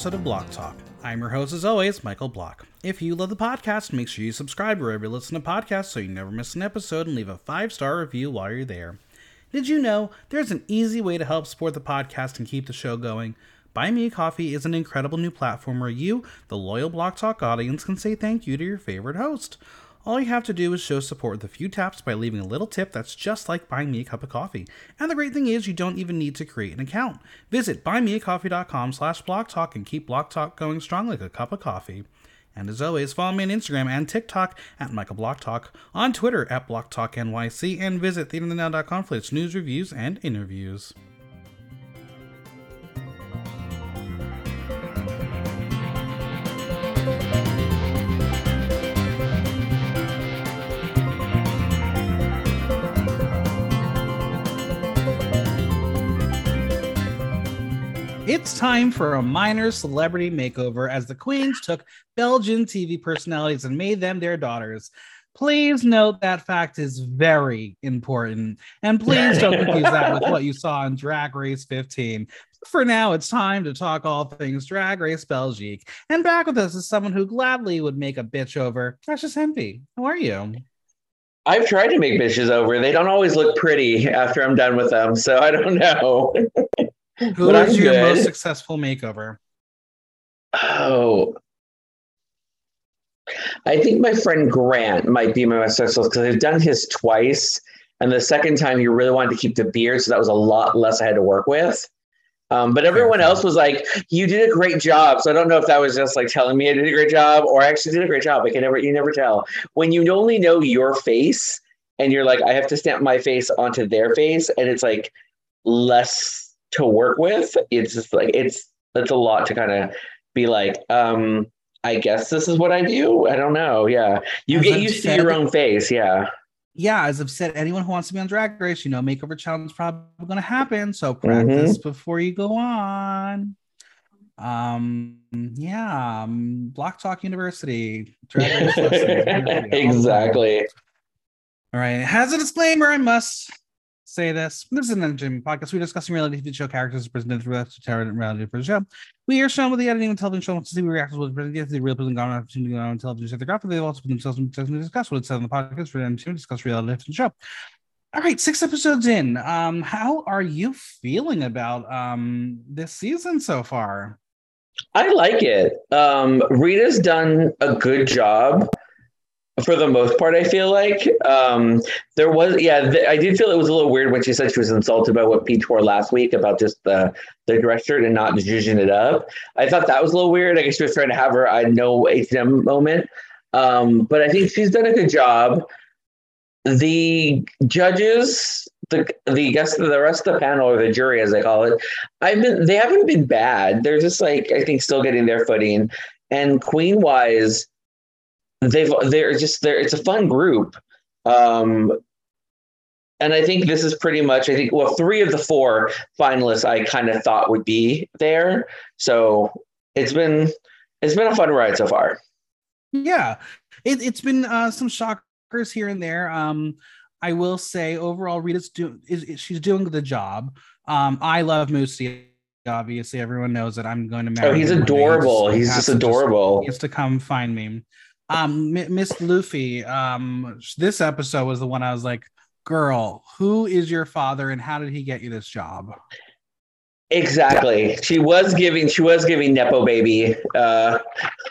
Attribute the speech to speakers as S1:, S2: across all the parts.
S1: episode of Block Talk. I'm your host, as always, Michael Block. If you love the podcast, make sure you subscribe wherever you listen to podcasts so you never miss an episode and leave a five star review while you're there. Did you know there's an easy way to help support the podcast and keep the show going? Buy Me a Coffee is an incredible new platform where you, the loyal Block Talk audience, can say thank you to your favorite host. All you have to do is show support with a few taps by leaving a little tip that's just like buying me a cup of coffee. And the great thing is you don't even need to create an account. Visit buymeacoffee.com slash blocktalk and keep Block Talk going strong like a cup of coffee. And as always, follow me on Instagram and TikTok at Michael Block Talk, on Twitter at Block Talk NYC, and visit theaterthenow.com for its news, reviews, and interviews. It's time for a minor celebrity makeover as the Queens took Belgian TV personalities and made them their daughters. Please note that fact is very important. And please don't confuse that with what you saw in Drag Race 15. For now, it's time to talk all things Drag Race Belgique. And back with us is someone who gladly would make a bitch over. Precious Envy. How are you?
S2: I've tried to make bitches over. They don't always look pretty after I'm done with them. So I don't know.
S1: Who
S2: But
S1: is
S2: I'm
S1: your
S2: good.
S1: most successful makeover?
S2: Oh. I think my friend Grant might be my most successful because I've done his twice. And the second time he really wanted to keep the beard, so that was a lot less I had to work with. Um, but everyone else was like, "You did a great job." So I don't know if that was just like telling me I did a great job, or I actually did a great job. I can never, you never tell when you only know your face, and you're like, "I have to stamp my face onto their face," and it's like less to work with. It's just like it's it's a lot to kind of be like, um, I guess this is what I do. I don't know. Yeah, you
S1: As
S2: get
S1: I've
S2: used
S1: said-
S2: to your own face. Yeah.
S1: yeah, as I've said, anyone who wants to be on Drag Race, you know, makeover challenge probably going to happen. So
S2: Mm-hmm.
S1: practice before you go on. Um, yeah, um, Block Talk University, Drag Race lessons. Here we go.
S2: exactly.
S1: All right. Has a disclaimer. I must say this. This is an entertainment podcast. We're discussing reality TV show characters presented through the terror and reality for the show. We are shown with the editing and television show to see what reactions will present the real person gone opportunity to go on television set the graphic. They've also put themselves in position to discuss what it's said on the podcast for them to discuss reality for the show. All right, six episodes in. Um, how are you feeling about um this season so far?
S2: I like it. Um, Rita's done a good job for the most part. I feel like um, there was, yeah, th- I did feel it was a little weird when she said she was insulted by what Pete wore last week about just the the dress shirt and not zhuzhing it up. I thought that was a little weird. I guess she was trying to have her I know H&M moment. Um, but I think she's done a good job. The judges, the the guess the rest of the panel or the jury as they call it, I've been they haven't been bad. They're just like I think still getting their footing. And Queen wise, they've they're just they're it's a fun group. Um and I think this is pretty much I think well three of the four finalists I kind of thought would be there. So it's been it's been a fun ride so far.
S1: Yeah, it, it's been uh, some shockers here and there. Um, I will say overall, Rita's doing is, is she's doing the job. Um, I love Mustii. Obviously, everyone knows that I'm going to marry.
S2: Oh, he's adorable. He's just adorable.
S1: he has to come find me. Um, Miss Lufy. Um, this episode was the one I was like, "Girl, who is your father, and how did he get you this job?"
S2: Exactly. She was giving she was giving Nepo baby uh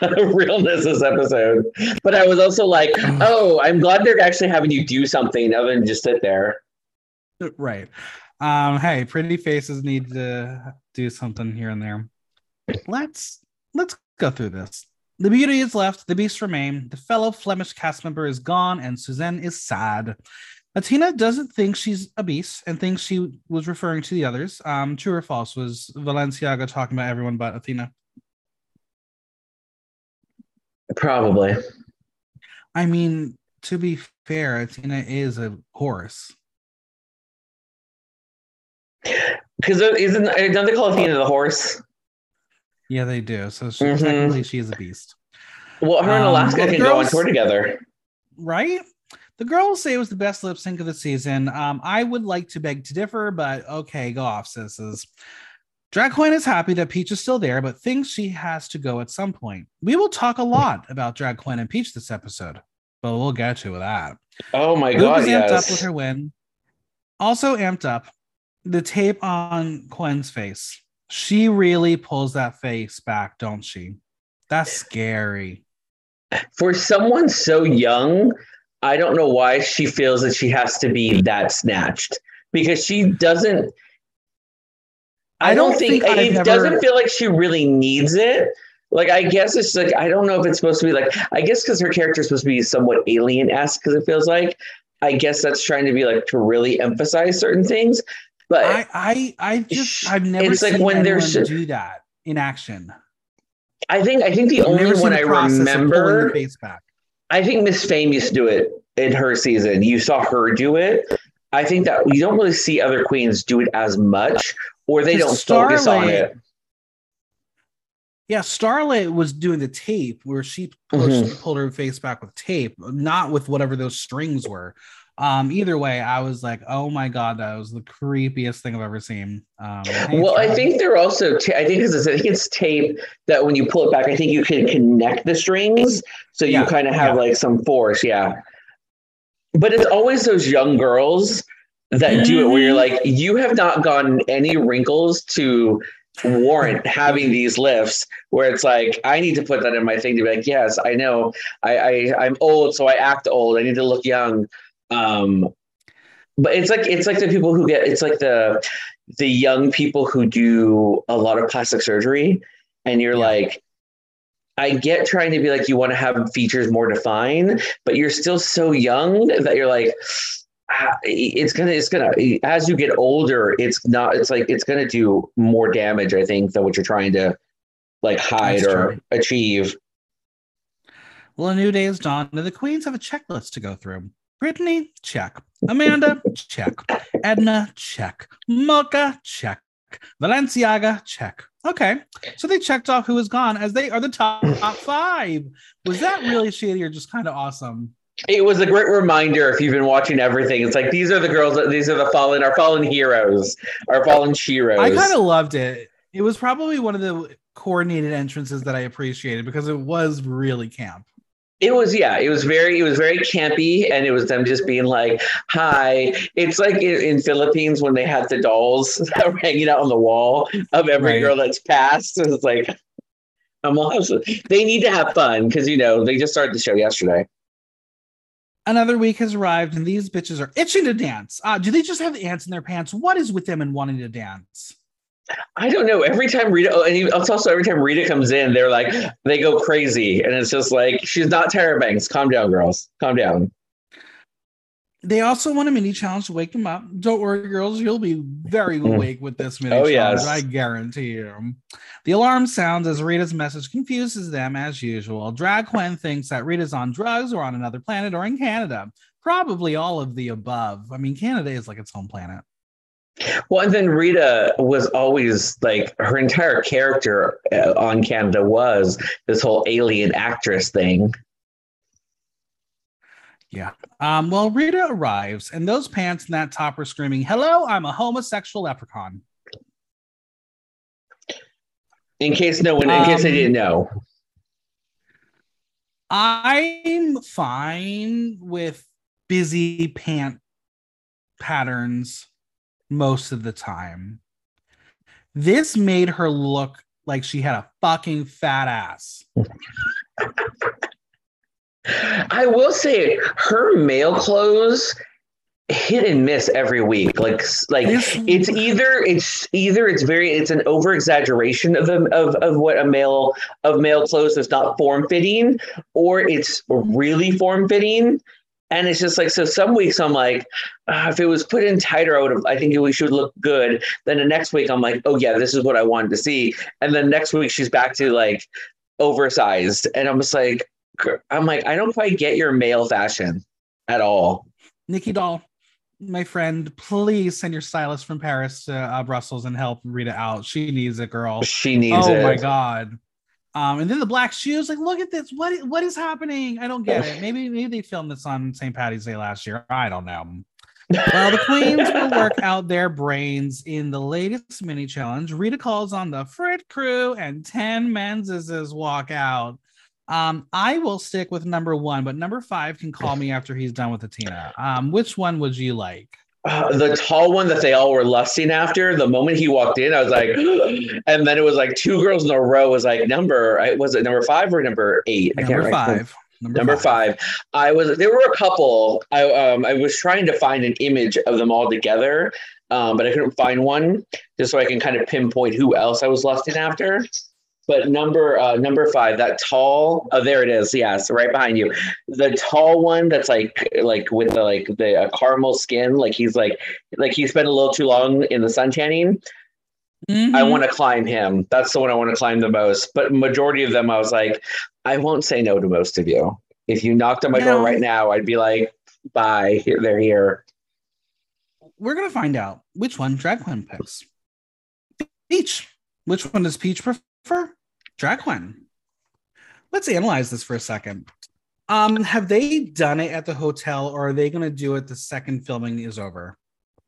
S2: realness this episode. But I was also like, oh, I'm glad they're actually having you do something other than just sit there.
S1: right. Um, hey, pretty faces need to do something here and there. Let's let's go through this. The beauty is left, the beast remain. The fellow Flemish cast member is gone, and Suzanne is sad. Atina doesn't think she's a beast and thinks she was referring to the others. Um, true or false? Was Valenciaga talking about everyone but Athena?
S2: Probably.
S1: I mean, to be fair, Athena is a horse.
S2: Because isn't don't they call Athena the horse?
S1: Yeah, they do. So she,
S2: Mhm.
S1: technically, she is a beast.
S2: Well, her and
S1: Um,
S2: Alaska can go on tour together.
S1: right? The girls say it was the best lip sync of the season. Um, I would like to beg to differ, but okay, go off, sisters. Drag Couenne is happy that Peach is still there, but thinks she has to go at some point. We will talk a lot about Drag Couenne and Peach this episode, but we'll get to that.
S2: Oh my
S1: Luke
S2: god,
S1: is amped
S2: yes.
S1: up with her win. Also amped up the tape on Quinn's face. She really pulls that face back, don't she? That's scary.
S2: For someone so young, I don't know why she feels that she has to be that snatched because she doesn't. I,
S1: I
S2: don't,
S1: don't
S2: think,
S1: think
S2: it
S1: never-
S2: doesn't feel like she really needs it. Like I guess it's like I don't know if it's supposed to be like I guess because her character is supposed to be somewhat alien esque because it feels like I guess that's trying to be like to really emphasize certain things. But
S1: I I I just I've never
S2: It's like
S1: seen
S2: when
S1: anyone
S2: there's-
S1: do that in action.
S2: I think I think the
S1: I've
S2: only one
S1: the
S2: I remember
S1: face back.
S2: I think Miss Fame used to do it in her season. You saw her do it. I think that you don't really see other queens do it as much, or they don't focus on it.
S1: Yeah, Starlight was doing the tape where she pushed, mm-hmm. pulled her face back with tape, not with whatever those strings were. Um, either way, I was like, "Oh my god, that was the creepiest thing I've ever seen." Um,
S2: Well, I think they're also. ta- I think it's, I think it's tape that when you pull it back, I think you can connect the strings, so you
S1: Yeah,
S2: kind of have
S1: yeah.
S2: like some force. Yeah, but it's always those young girls that do it where you're like, you have not gotten any wrinkles to warrant having these lifts where it's like i need to put that in my thing to be like yes i know i, I i'm old so i act old i need to look young um but it's like it's like the people who get it's like the the young people who do a lot of plastic surgery and you're
S1: Yeah.
S2: like I get trying to be like you want to have features more defined, but you're still so young that you're like ah, it's gonna it's gonna as you get older, it's not it's like it's gonna do more damage, I think, than what you're trying to like hide
S1: That's
S2: or
S1: true.
S2: achieve.
S1: Well, a new day is dawned, and the queens have a checklist to go through. Brittany, check. Amanda, check. Edna, check. Mocha, check. Valenciaga, check. Okay, so they checked off who was gone as they are the top, top five. Was that really shady or just kind of awesome?
S2: It was a great reminder if you've been watching everything. It's like these are the girls these are the fallen our fallen heroes, our fallen sheroes.
S1: I kind of loved it. It was probably one of the coordinated entrances that I appreciated because it was really camp.
S2: It was yeah, it was very it was very campy, and it was them just being like, "Hi." It's like in, in Philippines when they had the dolls that were hanging out on the wall of every
S1: Right.
S2: girl that's passed. It's like, I'm also, they need to have fun because you know they just started the show yesterday.
S1: Another week has arrived, and these bitches are itching to dance. Uh, do they just have the ants in their pants? What is with them and wanting to dance?
S2: I don't know. Every time Rita, oh, and it's also every time Rita comes in, they're like they go crazy, and it's just like she's not Tyra Banks. Calm down, girls. Calm down.
S1: They also want a mini challenge to wake them up. Don't worry, girls, you'll be very
S2: Mm.
S1: awake with this mini
S2: Oh,
S1: challenge.
S2: yes.
S1: I guarantee you. The alarm sounds as Rita's message confuses them as usual. Drag Couenne thinks that Rita's on drugs or on another planet or in Canada. Probably all of the above. I mean, Canada is like its home planet.
S2: Well, and then Rita was always like her entire character uh, on Canada was this whole alien actress thing.
S1: Yeah. Um, well, Rita arrives, and those pants and that top are screaming, Hello, I'm a homosexual leprechaun.
S2: In case no one, in case they
S1: Um,
S2: didn't know,
S1: I'm fine with busy pant patterns most of the time. This made her look like she had a fucking fat ass.
S2: I will say her male clothes hit and miss every week. Like, like
S1: This-
S2: it's either it's either it's very it's an over exaggeration of, a, of of what a male of male clothes that's not form fitting, or it's really form fitting. And it's just like so. Some weeks I'm like, ah, if it was put in tighter, I would have. I think we should look good. Then the next week I'm like, oh yeah, this is what I wanted to see. And then next week she's back to like oversized, and I'm just like, I'm like, I don't quite get your male fashion at all.
S1: Nicky Doll, my friend, please send your stylist from Paris to uh, Brussels and help Rita out. She needs it, girl.
S2: She needs
S1: oh
S2: it.
S1: Oh my god. Um, and then the black shoes, like, look at this. What what is happening? I don't get it. Maybe maybe they filmed this on St. Patty's Day last year. I don't know. While the queens will work out their brains in the latest mini challenge, Rita calls on the Frit crew and 10 Menzies walk out. Um, I will stick with number one, but number five can call me after he's done with Atina. Um, which one would you like?
S2: Uh, the tall one that they all were lusting after. The moment he walked in, I was like, and then it was like two girls in a row. Was like number, was it number five or number eight?
S1: I number can't five.
S2: Number, number five. five. I was. There were a couple. I um. I was trying to find an image of them all together, um, but I couldn't find one, just so I can kind of pinpoint who else I was lusting after. But number uh, number five, that tall. Oh, there it is. Yes, right behind you. The tall one that's like like with the like the uh, caramel skin. Like he's like like he spent a little too long in the sun tanning. Mm-hmm. I want to climb him. That's the one I want to climb the most. But majority of them, I was like, I won't say no to most of you. If you knocked on my no. door right now, I'd be like, bye. Here, they're here.
S1: We're gonna find out which one Drag Couenne picks. Peach. Which one does Peach prefer? Drag queen. Let's analyze this for a second. Um, have they done it at the hotel, or are they going to do it the second filming is over?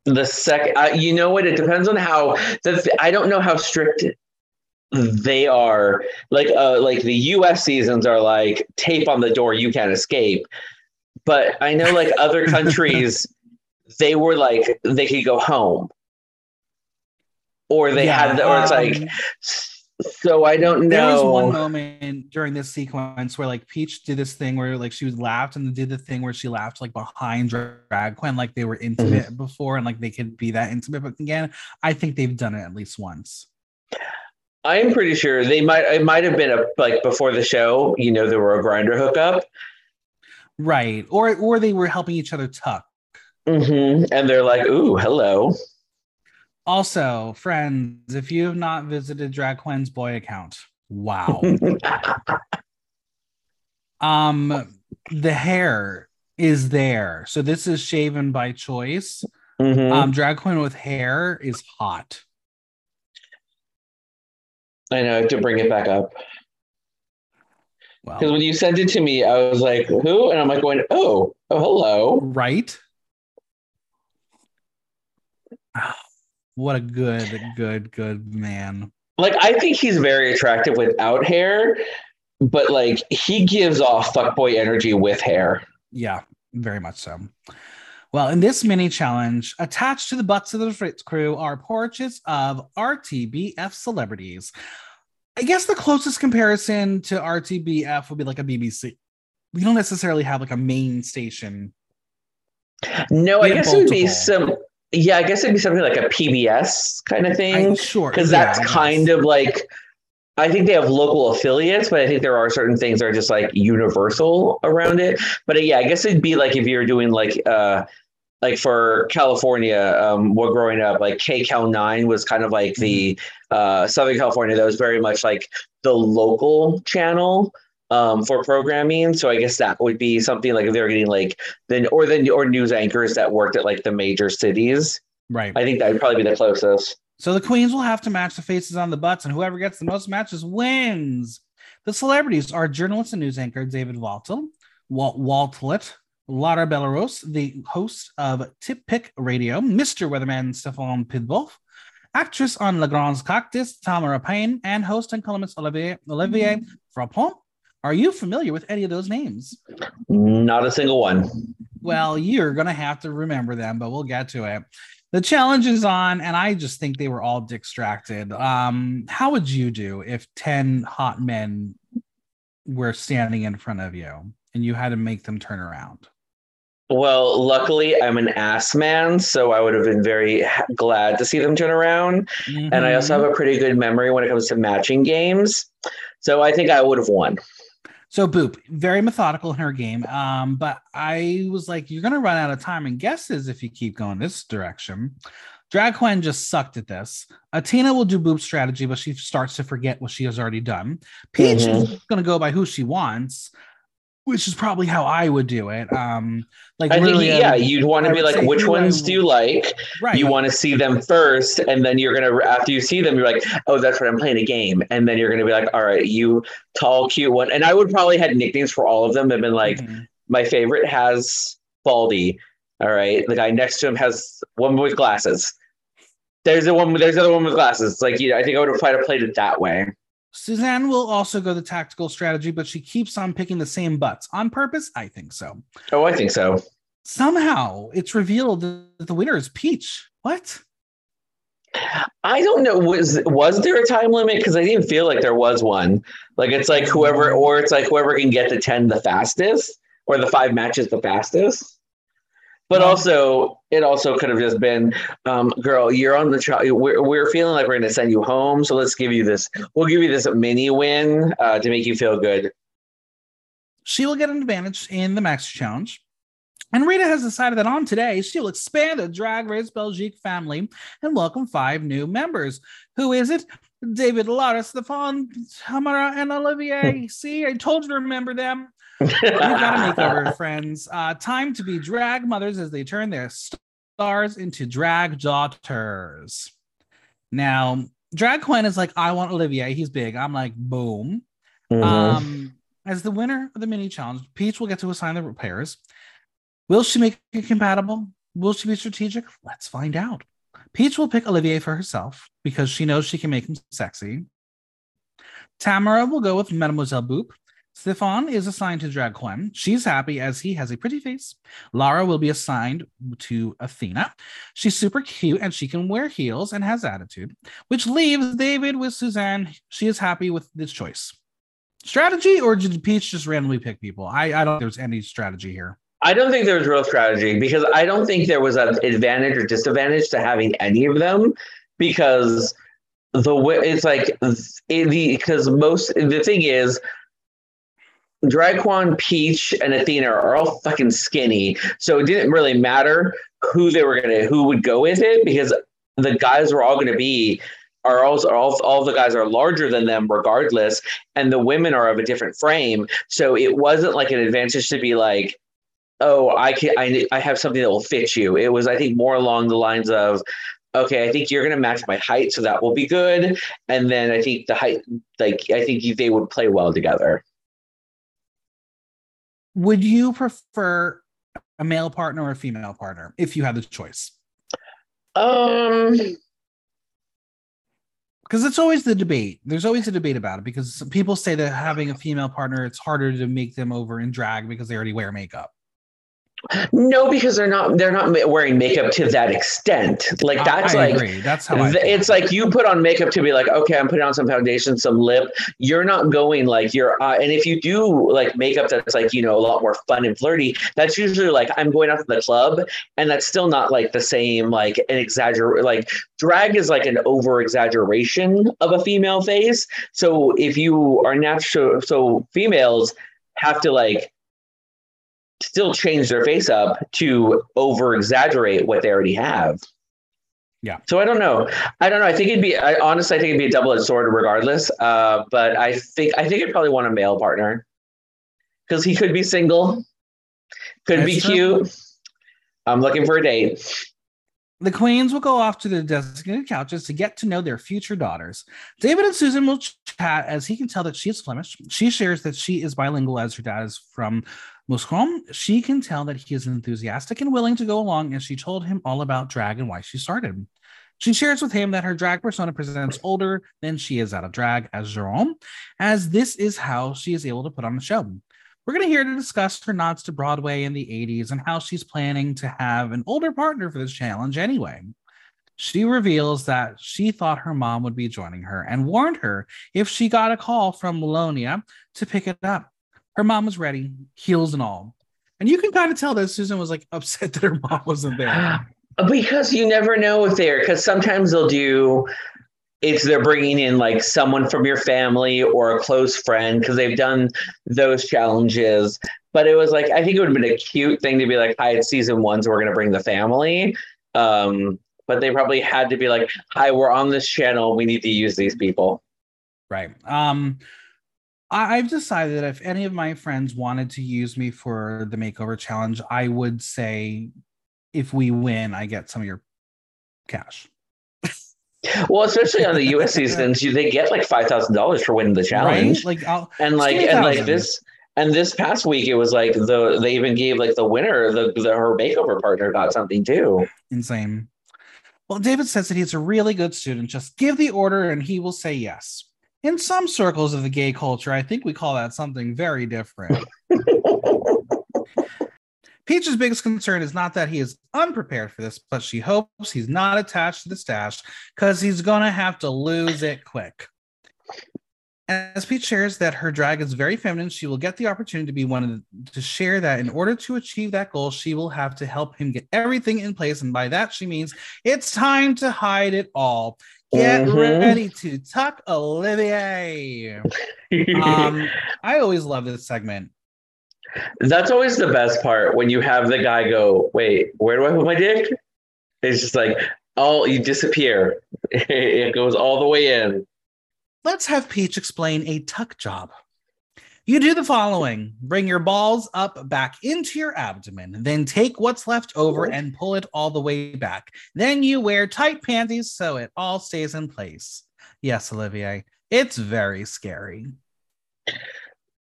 S2: The second, uh, you know what? It depends on how. The, I don't know how strict they are. Like, uh, like the U.S. seasons are like tape on the door, you can't escape. But I know, like other countries, they were like they could go home, or they yeah, had, the, or it's like. So I don't know. There was
S1: one moment during this sequence where like Peach did this thing where like she was laughed and did the thing where she laughed like behind drag queen like they were intimate mm-hmm. before and like they could be that intimate but again I think they've done it at least once.
S2: I'm pretty sure they might it might have been a like before the show, you know, there were a Grindr hookup.
S1: Right. Or or they were helping each other tuck.
S2: Mm-hmm. And they're like, ooh, hello.
S1: Also, friends, if you have not visited Drag Couenne's boy account, wow. um, the hair is there. So this is shaven by choice. Mm-hmm. Um, drag queen with hair is hot.
S2: I know I have to bring it back up. Because when you sent it to me, I was like, "Who?" And I'm like, "Going, oh, oh, hello."
S1: Right. What a good, good, good man.
S2: Like I think he's very attractive without hair, but like he gives off fuckboy energy with hair.
S1: Yeah, very much so. Well, in this mini challenge, attached to the butts of the Fritz crew are portraits of RTBF celebrities. I guess the closest comparison to RTBF would be like a BBC. We don't necessarily have like a main station.
S2: No, I guess multiple. it would be some yeah, I guess it'd be something like a PBS kind of thing.
S1: I'm sure.
S2: Because that's yeah, kind of like I think they have local affiliates, but I think there are certain things that are just like universal around it. But uh, yeah, I guess it'd be like if you're doing like uh like for California, um, we're growing up, like KCAL nine was kind of like the mm-hmm. uh, Southern California. That was very much like the local channel um, for programming. So I guess that would be something like if they're getting like then or then or news anchors that worked at like the major cities.
S1: Right.
S2: I think that would probably be the closest.
S1: So the queens will have to match the faces on the butts, and whoever gets the most matches wins. The celebrities are journalist and news anchor David Waltel, Walt Waltlet, Lara Belarus, the host of Tipik Radio, Mr. Weatherman Stefan Pidbolf, actress on Le Grand Cactus, Tamara Payne, and host and columnist Olivier, Olivier mm-hmm. Frappon. Are you familiar with any of those names?
S2: Not a single one.
S1: Well, you're going to have to remember them, but we'll get to it. The challenge is on, and I just think they were all distracted. Um, how would you do if 10 hot men were standing in front of you and you had to make them turn around?
S2: Well, luckily, I'm an ass man, so I would have been very glad to see them turn around. Mm-hmm. And I also have a pretty good memory when it comes to matching games. So I think I would have won.
S1: So Boop, very methodical in her game. Um, but I was like, you're gonna run out of time and guesses if you keep going this direction. Drag Couenne just sucked at this. Atina will do Boop's strategy, but she starts to forget what she has already done. Peach mm-hmm. is gonna go by who she wants which is probably how I would do it. Um, like
S2: I think yeah, you'd want to be like, which ones do you like? Right. You want to see them first, and then you're gonna after you see them, you're like, oh, that's right, I'm playing a game, and then you're gonna be like, all right, you tall, cute one, and I would probably had nicknames for all of them. I've been like, mm-hmm. my favorite has Baldy. All right. The guy next to him has one with glasses. There's a one. There's another one with glasses. Like you know, I think I would have tried to played it that way.
S1: Suzanne will also go the tactical strategy, but she keeps on picking the same butts on purpose. I think so.
S2: Oh, I think so.
S1: Somehow it's revealed that the winner is Peach. What?
S2: I don't know. Was was there a time limit? Because I didn't feel like there was one. Like it's like whoever, or it's like whoever can get the ten the fastest, or the five matches the fastest. But also, it also could have just been, um, girl, you're on the trial. We're, we're feeling like we're going to send you home. So let's give you this. We'll give you this mini win uh, to make you feel good.
S1: She will get an advantage in the Max Challenge. And Rita has decided that on today, she'll expand the Drag Race Belgique family and welcome five new members. Who is it? David, Lara, Stefan, Tamara, and Olivier. See, I told you to remember them. You got a makeover, friends. Uh, time to be drag mothers as they turn their stars into drag daughters. Now, drag queen is like, I want Olivier. He's big. I'm like, boom. Mm-hmm. Um, as the winner of the mini challenge, Peach will get to assign the repairs. Will she make it compatible? Will she be strategic? Let's find out. Peach will pick Olivier for herself because she knows she can make him sexy. Tamara will go with Mademoiselle Boop. Stefan is assigned to Drag Couenne. She's happy as he has a pretty face. Lara will be assigned to Athena. She's super cute and she can wear heels and has attitude, which leaves David with Suzanne. She is happy with this choice. Strategy or did Peach just randomly pick people? I, I don't think there's any strategy here.
S2: I don't think there was real strategy because I don't think there was an advantage or disadvantage to having any of them because the way it's like the because most the thing is Drag Couenne, Peach, and Athena are all fucking skinny, so it didn't really matter who they were gonna who would go with it because the guys were all gonna be are also all, all the guys are larger than them regardless, and the women are of a different frame. So it wasn't like an advantage to be like, oh, I can I I have something that will fit you. It was I think more along the lines of okay, I think you're going to match my height, so that will be good. And then I think the height, like, I think they would play well together.
S1: Would you prefer a male partner or a female partner if you had the choice?
S2: Um,
S1: because it's always the debate. There's always a debate about it because people say that having a female partner, it's harder to make them over in drag because they already wear makeup.
S2: No, because they're not they're not wearing makeup to that extent. Like that's I like agree.
S1: that's how th-
S2: it's like you put on makeup to be like, okay, I'm putting on some foundation, some lip. You're not going like you're uh, and if you do like makeup that's like, you know, a lot more fun and flirty, that's usually like I'm going out to the club and that's still not like the same like an exaggerate like drag is like an over exaggeration of a female face. So if you are natural so females have to like still change their face up to over exaggerate what they already have.
S1: Yeah.
S2: So I don't know. I don't know. I think it'd be. I honestly, I think it'd be a double edged sword regardless. Uh, but I think I think I'd probably want a male partner because he could be single, could That's be true. cute. I'm looking for a date.
S1: The queens will go off to their designated couches to get to know their future daughters. David and Susan will chat as he can tell that she is Flemish. She shares that she is bilingual as her dad is from Mouscron. She can tell that he is enthusiastic and willing to go along as she told him all about drag and why she started. She shares with him that her drag persona presents older than she is out of drag as Jerome, as this is how she is able to put on the show. We're going to hear to discuss her nods to Broadway in the 80s and how she's planning to have an older partner for this challenge anyway. She reveals that she thought her mom would be joining her and warned her if she got a call from Melonia to pick it up. Her mom was ready, heels and all. And you can kind of tell that Susan was like upset that her mom wasn't there.
S2: Because you never know if they're, because sometimes they'll do it's they're bringing in like someone from your family or a close friend because they've done those challenges. But it was like I think it would have been a cute thing to be like, "Hi, it's season one, so we're gonna bring the family." Um, but they probably had to be like, "Hi, we're on this channel. We need to use these people."
S1: Right. Um, I, I've decided that if any of my friends wanted to use me for the makeover challenge, I would say, if we win, I get some of your cash.
S2: Well, especially on the U.S. seasons, you they get like five thousand dollars for winning the challenge.
S1: Right? Like, I'll,
S2: and like and like this, And this past week, it was like the they even gave like the winner, the, the her makeover partner got something too.
S1: Insane. Well, David says that he's a really good student. Just give the order and he will say yes. In some circles of the gay culture, I think we call that something very different. Peach's biggest concern is not that he is unprepared for this, but she hopes he's not attached to the stash because he's going to have to lose it quick. As Peach shares that her drag is very feminine, she will get the opportunity to be one of the, to share that in order to achieve that goal, she will have to help him get everything in place. And by that, she means it's time to hide it all. Get
S2: Mhm.
S1: ready to tuck Olivier. Um, I always love this segment.
S2: That's always the best part when you have the guy go, "Wait, where do I put my dick?" It's just like, oh, you disappear. it goes all the way in.
S1: Let's have Peach explain a tuck job. You do the following bring your balls up back into your abdomen, then take what's left over and pull it all the way back. Then you wear tight panties so it all stays in place. Yes, Olivier, it's very scary.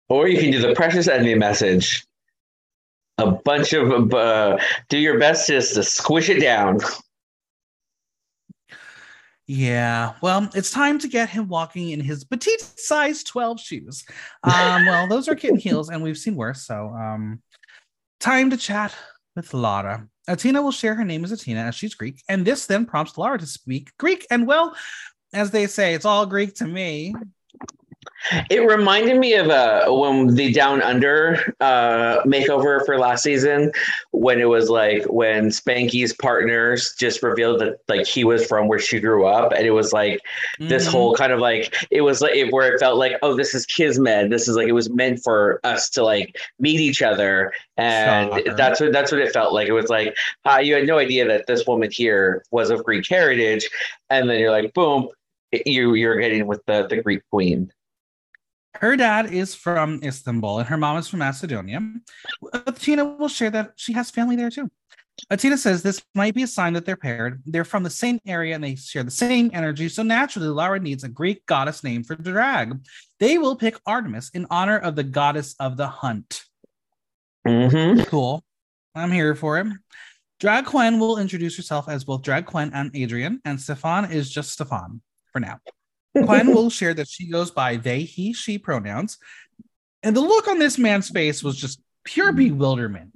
S2: Or you can do the Precious Envy message. A bunch of uh, do your best just to squish it down.
S1: Yeah, well, it's time to get him walking in his petite size 12 shoes. Um, well, those are kitten heels, and we've seen worse. So, um, time to chat with Lara. Atina will share her name as Atina as she's Greek, and this then prompts Lara to speak Greek. And well, as they say, it's all Greek to me.
S2: It reminded me of uh, when the Down Under uh, makeover for last season, when it was like when Spankie's partners just revealed that like he was from where she grew up, and it was like this
S1: Mhm.
S2: whole kind of like it was like it, where it felt like oh this is kismet, this is like it was meant for us to like meet each other, and
S1: Shocker.
S2: that's what that's what it felt like. It was like uh, you had no idea that this woman here was of Greek heritage, and then you're like boom, you you're getting with the the Greek queen.
S1: Her dad is from Istanbul and her mom is from Macedonia. Atina will share that she has family there too. Atina says this might be a sign that they're paired. They're from the same area and they share the same energy. So naturally, Lara needs a Greek goddess name for drag. They will pick Artemis in honor of the goddess of the hunt.
S2: Mm-hmm.
S1: Cool. I'm here for it. Drag Couenne will introduce herself as both Drag Couenne and Adrian, and Stefan is just Stefan for now. Couenne will share that she goes by they, he, she pronouns. And the look on this man's face was just pure hmm. bewilderment.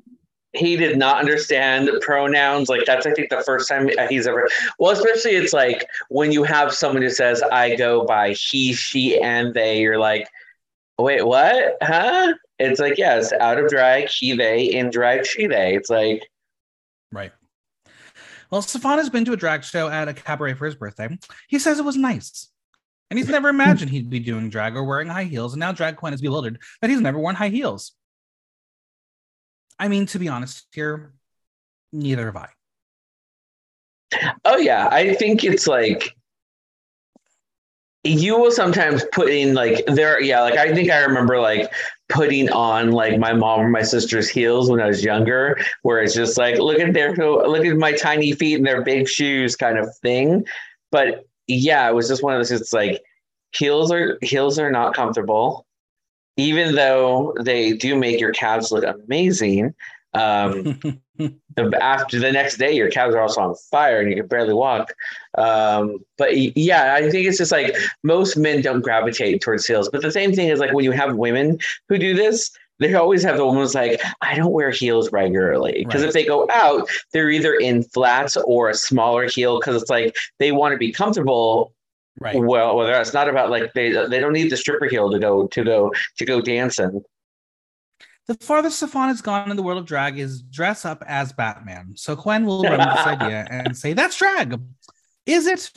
S2: he did not understand pronouns. Like that's I think the first time he's ever. Well, especially it's like when you have someone who says I go by he, she, and they. You're like, wait, what? Huh? It's like yes, out of drag he, they, in drag she, they. It's like
S1: Right. Well, Stefan has been to a drag show at a cabaret for his birthday. He says it was nice. And he's never imagined he'd be doing drag or wearing high heels. And now Drag Couenne is bewildered that he's never worn high heels. I mean, to be honest here, neither have I.
S2: Oh yeah, I think it's like you will sometimes put in like there yeah like I think I remember like putting on like my mom or my sister's heels when I was younger where it's just like look at their look at my tiny feet and their big shoes kind of thing but yeah it was just one of those it's like heels are heels are not comfortable. Even though they do make your calves look amazing um after the next day your calves are also on fire and you can barely walk. Um but yeah i think it's just like most men don't gravitate towards heels. But the same thing is like when you have women who do this they always have the who's like i don't wear heels regularly because
S1: Right.
S2: if they go out they're either in flats or a smaller heel because it's like they want to be comfortable
S1: right.
S2: well whether it's not about like they they don't need the stripper heel to go to go to go dancing
S1: The farthest Stefan has gone in the world of drag is dress up as Batman. So Couenne will run this idea and say, That's drag. Is it?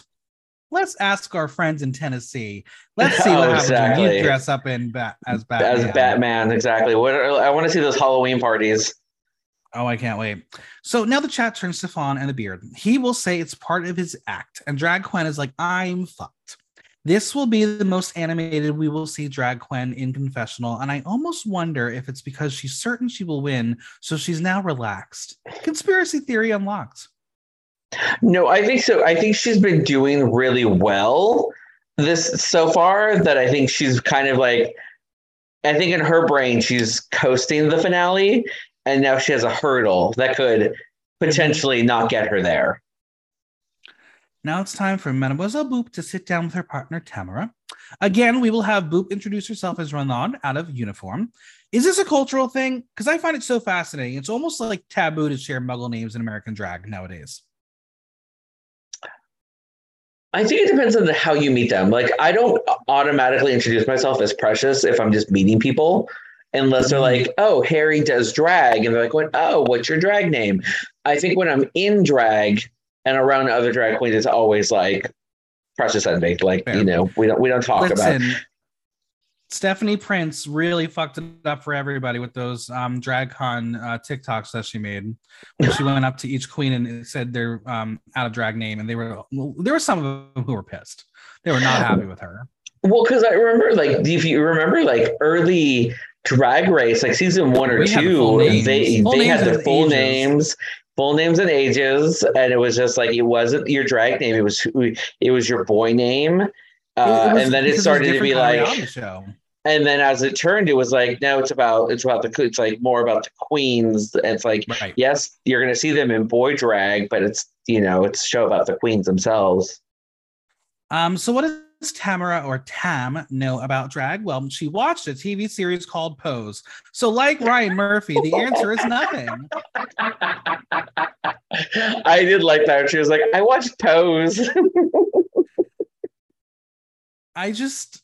S1: Let's ask our friends in Tennessee. Let's see what
S2: Oh,
S1: happens when you dress up in bat as Batman.
S2: as batman exactly what are, i want to see those halloween parties
S1: Oh, I can't wait. So now the chat turns to Fawn and the beard. He will say it's part of his act, and Drag Couenne is like, I'm fucked. This will be the most animated we will see Drag Couenne in confessional, and I almost wonder if it's because she's certain she will win, so she's now relaxed. Conspiracy theory unlocked.
S2: No, I think so. I think she's been doing really well this so far that I think she's kind of like I think in her brain she's coasting the finale, and now she has a hurdle that could potentially not get her there.
S1: Now it's time for Mademoiselle Boop to sit down with her partner Tamara. Again, we will have Boop introduce herself as Ronan out of uniform. Is this a cultural thing? Because I find it so fascinating. It's almost like taboo to share Muggle names in American drag nowadays.
S2: I think it depends on the, how you meet them. Like, I don't automatically introduce myself as Precious if I'm just meeting people, unless they're
S1: Mhm.
S2: like, "Oh, Harry does drag," and they're like, "What? Oh, what's your drag name?" I think when I'm in drag and around other drag queens, it's always like Precious Envy. Like,
S1: Fair.
S2: you know, we don't we don't talk about.
S1: Stephanie Prince really fucked it up for everybody with those um, DragCon uh, TikToks that she made. When she went up to each queen and said their um, out of drag name, and they were well, there were some of them who were pissed. They were not happy with her.
S2: Well, because I remember, like, if you remember, like early Drag Race, like season one or
S1: We the
S2: two, they they
S1: names
S2: had their
S1: and
S2: full
S1: ages.
S2: names, full names and ages, and it was just like it wasn't your drag name; it was it was your boy name. Uh,
S1: was
S2: and then it
S1: because was a
S2: started to be like,
S1: show.
S2: And then as it turned, it was like, no, it's about it's about the it's like more about the queens. It's like,
S1: Right.
S2: yes, you're gonna see them in boy drag, but it's you know it's a show about the queens themselves.
S1: Um, so what does Tamara or Tam know about drag? Well, she watched a TV series called Pose. So, like Ryan Murphy, the answer is nothing.
S2: I did like that. She was like, I watched Pose.
S1: I just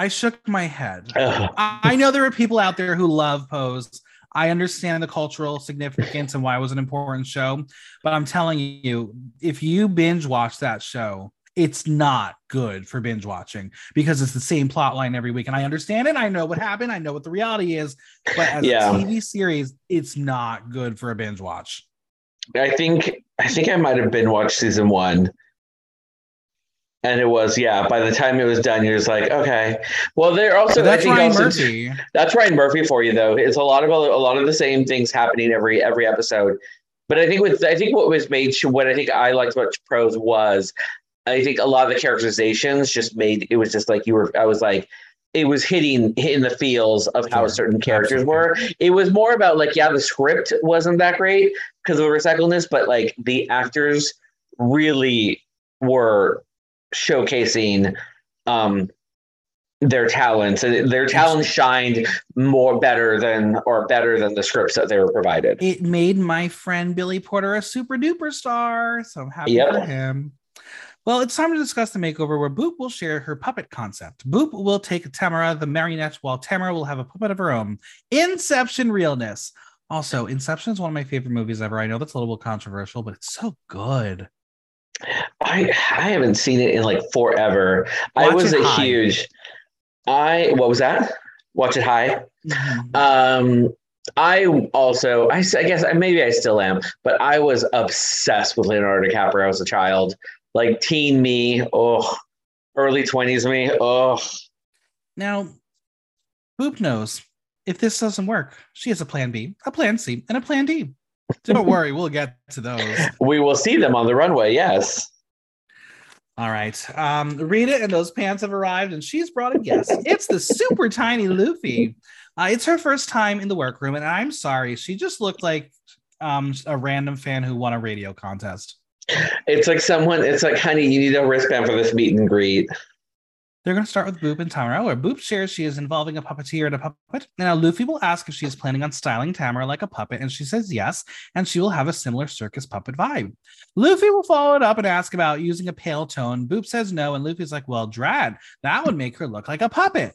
S1: I shook my head. I oh. I know there are people out there who love Pose. I understand the cultural significance and why it was an important show, but I'm telling you, if you binge watch that show, it's not good for binge watching because it's the same plot line every week. And I understand it. I know what happened. I know what the reality is. But as
S2: Yeah.
S1: a TV series, it's not good for a binge watch.
S2: I think I think I might have been watched season one. And it was, yeah, by the time it was done, you're just like, okay. Well, they're also
S1: So that's Ryan
S2: also-
S1: Murphy.
S2: That's Ryan Murphy for you though. It's a lot of a lot of the same things happening every every episode. But I think with I think what was made what I think I liked about Pose was I think a lot of the characterizations just made it was just like you were I was like it was hitting in the feels of how certain characters were. It was more about like yeah, the script wasn't that great because of the recycledness, but like the actors really were showcasing um their talents and their talents shined more better than or better than the scripts that they were provided.
S1: It made my friend Billy Porter a super duper star. So I'm happy
S2: Yep.
S1: for him. Well, it's time to discuss the makeover where Boop will share her puppet concept. Boop will take Tamara, the marionette, while Tamara will have a puppet of her own. Inception realness. Also, Inception is one of my favorite movies ever. I know that's a little bit controversial, but it's so good.
S2: I I haven't seen it in like forever. I was a
S1: high.
S2: huge I what was that? Watch it high.
S1: Mhm.
S2: Um I also I guess maybe I still am, but I was obsessed with Leonardo DiCaprio as a child. Like teen me, oh early 20s me, oh
S1: Now, Boop knows if this doesn't work, she has a plan B, a plan C, and a plan D. Don't worry, we'll get to those.
S2: we will see them on the runway, yes.
S1: All right. Um, Rita and those pants have arrived, and she's brought a guest. It's the super tiny Lufy. Uh, it's her first time in the workroom, and I'm sorry, she just looked like um, a random fan who won a radio contest.
S2: It's like someone, it's like, honey, you need a wristband for this meet and greet.
S1: They're going to start with Boop and Tamara, where Boop shares she is involving a puppeteer and a puppet. Now, Lufy will ask if she is planning on styling Tamara like a puppet, and she says yes, and she will have a similar circus puppet vibe. Lufy will follow it up and ask about using a pale tone. Boop says no, and Lufy's like, well, Drad, that would make her look like a puppet.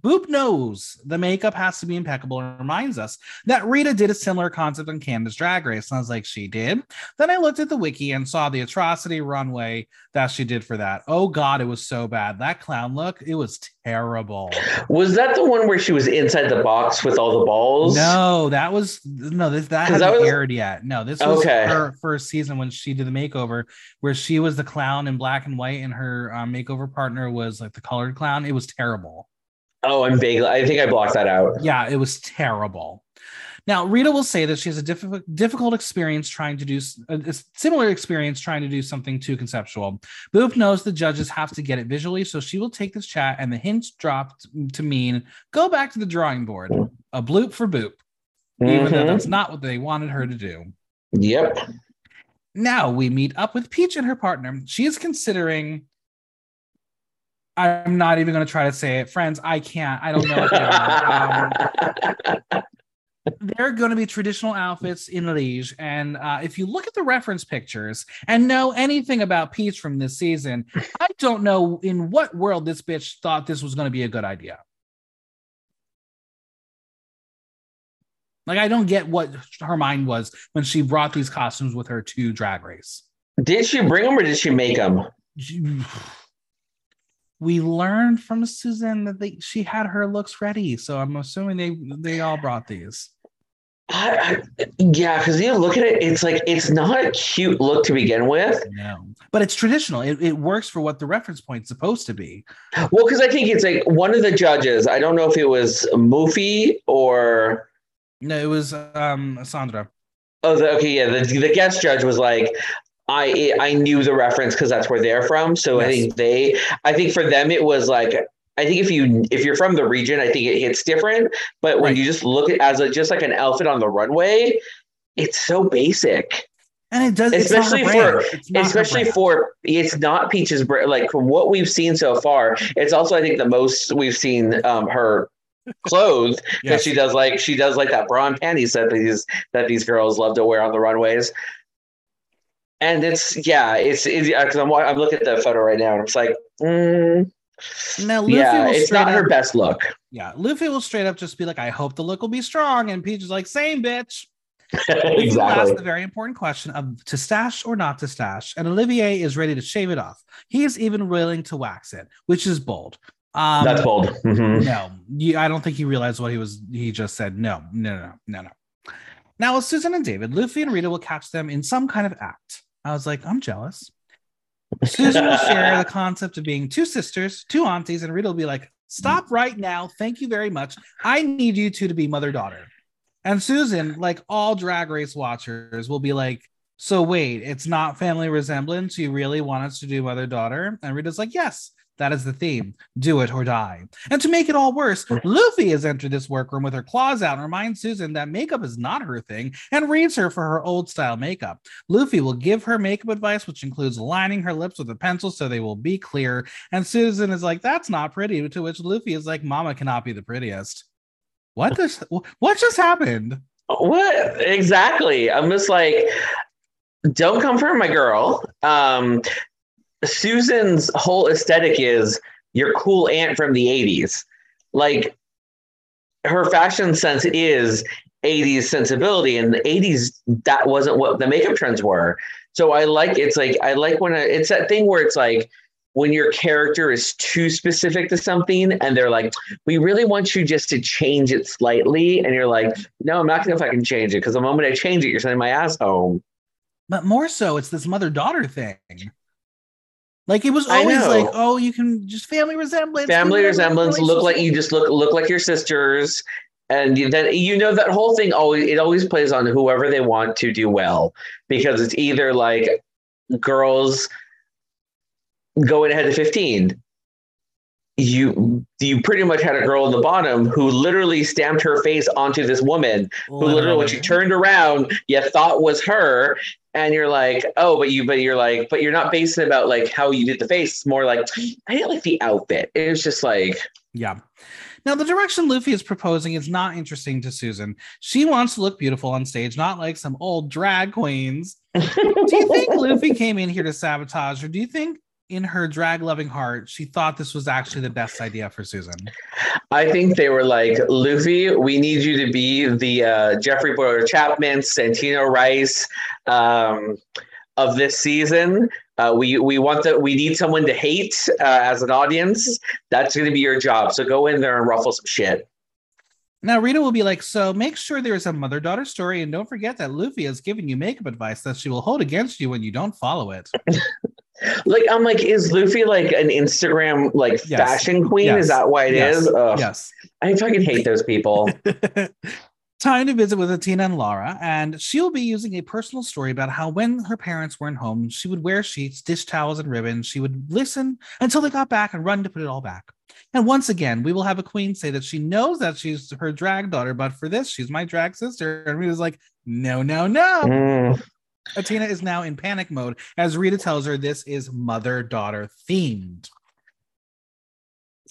S1: Boop knows the makeup has to be impeccable and reminds us that Rita did a similar concept on Canada's Drag Race. And I was like, she did. Then I looked at the wiki and saw the atrocity runway that she did for that. Oh God, it was so bad. That clown look, it was terrible.
S2: Was that the one where she was inside the box with all the balls?
S1: No, that was no, this that hasn't
S2: was-
S1: aired yet. No, this was
S2: Okay.
S1: her first season when she did the makeover, where she was the clown in black and white, and her um, makeover partner was like the colored clown. It was terrible.
S2: Oh, I'm vaguely. I think I blocked that out.
S1: Yeah, it was terrible. Now, Rita will say that she has a difficult difficult experience trying to do a similar experience trying to do something too conceptual. Boop knows the judges have to get it visually, so she will take this chat and the hint dropped to mean go back to the drawing board. A bloop for Boop, even though
S2: Mhm.
S1: that's not what they wanted her to do.
S2: Yep.
S1: Now we meet up with Peach and her partner. She is considering. I'm not even going to try to say it, friends. I can't. I don't know what they are. Um, they're going to be traditional outfits in Liege. And uh, if you look at the reference pictures and know anything about Peach from this season, I don't know in what world this bitch thought this was going to be a good idea. Like, I don't get what her mind was when she brought these costumes with her to Drag Race.
S2: did she bring them or did she make them?
S1: We learned from Susan that they, she had her looks ready, so I'm assuming they they all brought these.
S2: I, I, yeah, because you look at it, it's like it's not a cute look to begin with.
S1: No, but it's traditional. It, it works for what the reference point's supposed to be.
S2: Well, because I think it's like one of the judges. I don't know if it was Mufi or
S1: No, it was um Sandra.
S2: oh, the, okay, yeah, the, the guest judge was like. I I knew the reference because that's where they're from. So I think they, I think for them it was like, I think if you if you're from the region, I think it hits different. But when
S1: Right.
S2: you just look at as a just like an outfit on the runway, it's so basic.
S1: And it does
S2: Especially for-
S1: It's not
S2: especially for it's not Peach's br- like from what we've seen so far. It's also I think the most we've seen um, her clothes because
S1: Yes.
S2: she does like she does like that bra and panties that these that these girls love to wear on the runways. And it's yeah, it's because I'm I'm looking at the photo right now and it's like, mm,
S1: Now Lufy
S2: yeah,
S1: will
S2: it's
S1: straight
S2: not her best look.
S1: yeah, Lufy will straight up just be like, "I hope the look will be strong," and Peach is like, "Same, bitch." Will ask the very important question of to stash or not to stash, and Olivier is ready to shave it off. He is even willing to wax it, which is bold. Um,
S2: That's bold. Mhm.
S1: No, you, I don't think he realized what he was. He just said no, no, no, no, no. Now with Susan and David, Lufy and Rita will catch them in some kind of act. I was like, I'm jealous. Susan will share the concept of being two sisters, two aunties, and Rita will be like, Stop right now. Thank you very much. I need you two to be mother daughter. And Susan, like all drag race watchers, will be like, So wait, it's not family resemblance. You really want us to do mother daughter? And Rita's like, Yes, that is the theme. Do it or die. And to make it all worse, Lufy has entered this workroom with her claws out and reminds Susan that makeup is not her thing and reads her for her old style makeup. Lufy will give her makeup advice, which includes lining her lips with a pencil so they will be clear. And Susan is like, "That's not pretty." To which Lufy is like, "Mama cannot be the prettiest." What this? What just happened?
S2: What exactly? I'm just like, don't come for my girl. Um, Susan's whole aesthetic is your cool aunt from the 80s. Like her fashion sense is 80s sensibility, and the 80s that wasn't what the makeup trends were. So I like it's like I like when I, it's that thing where it's like when your character is too specific to something and they're like, we really want you just to change it slightly. And you're like, no, I'm not going to fucking change it because the moment I change it, you're sending my ass home.
S1: But more so, it's this mother daughter thing. Like it was always like, oh, you can just family resemblance,
S2: Family resemblance, look like you just look look like your sisters. And then you know that whole thing always it always plays on whoever they want to do well. Because it's either like girls going ahead to 15 you you pretty much had a girl in the bottom who literally stamped her face onto this woman who literally when she turned around you thought was her and you're like oh but you but you're like but you're not basing about like how you did the face it's more like i didn't like the outfit it was just like
S1: Yeah. Now, the direction Lufy is proposing is not interesting to Susan. She wants to look beautiful on stage, not like some old drag queens. Do you think Lufy came in here to sabotage, or do you think in her drag loving heart, she thought this was actually the best idea for Susan?
S2: i think they were like Lufy we need you to be the uh, Jeffrey Bowyer-Chapman santino rice um, of this season uh, we we want that we need someone to hate uh, as an audience that's going to be your job so go in there and ruffle some shit
S1: Now, Rita will be like, So make sure there is a mother daughter story, and don't forget that Lufy has given you makeup advice that she will hold against you when you don't follow it.
S2: Like I'm like, is Lufy like an Instagram like
S1: Yes.
S2: fashion queen?
S1: Yes.
S2: Is that why it
S1: Yes.
S2: is? Ugh,
S1: Yes.
S2: I fucking hate those people.
S1: Time to visit with Athena and Laura, and she'll be using a personal story about how when her parents weren't home, she would wear sheets, dish towels, and ribbons. She would listen until they got back and run to put it all back. And once again, we will have a queen say that she knows that she's her drag daughter, but for this, she's my drag sister. And we was like, no, no, no.
S2: Mm.
S1: Athena is now in panic mode as Rita tells her this is mother daughter themed.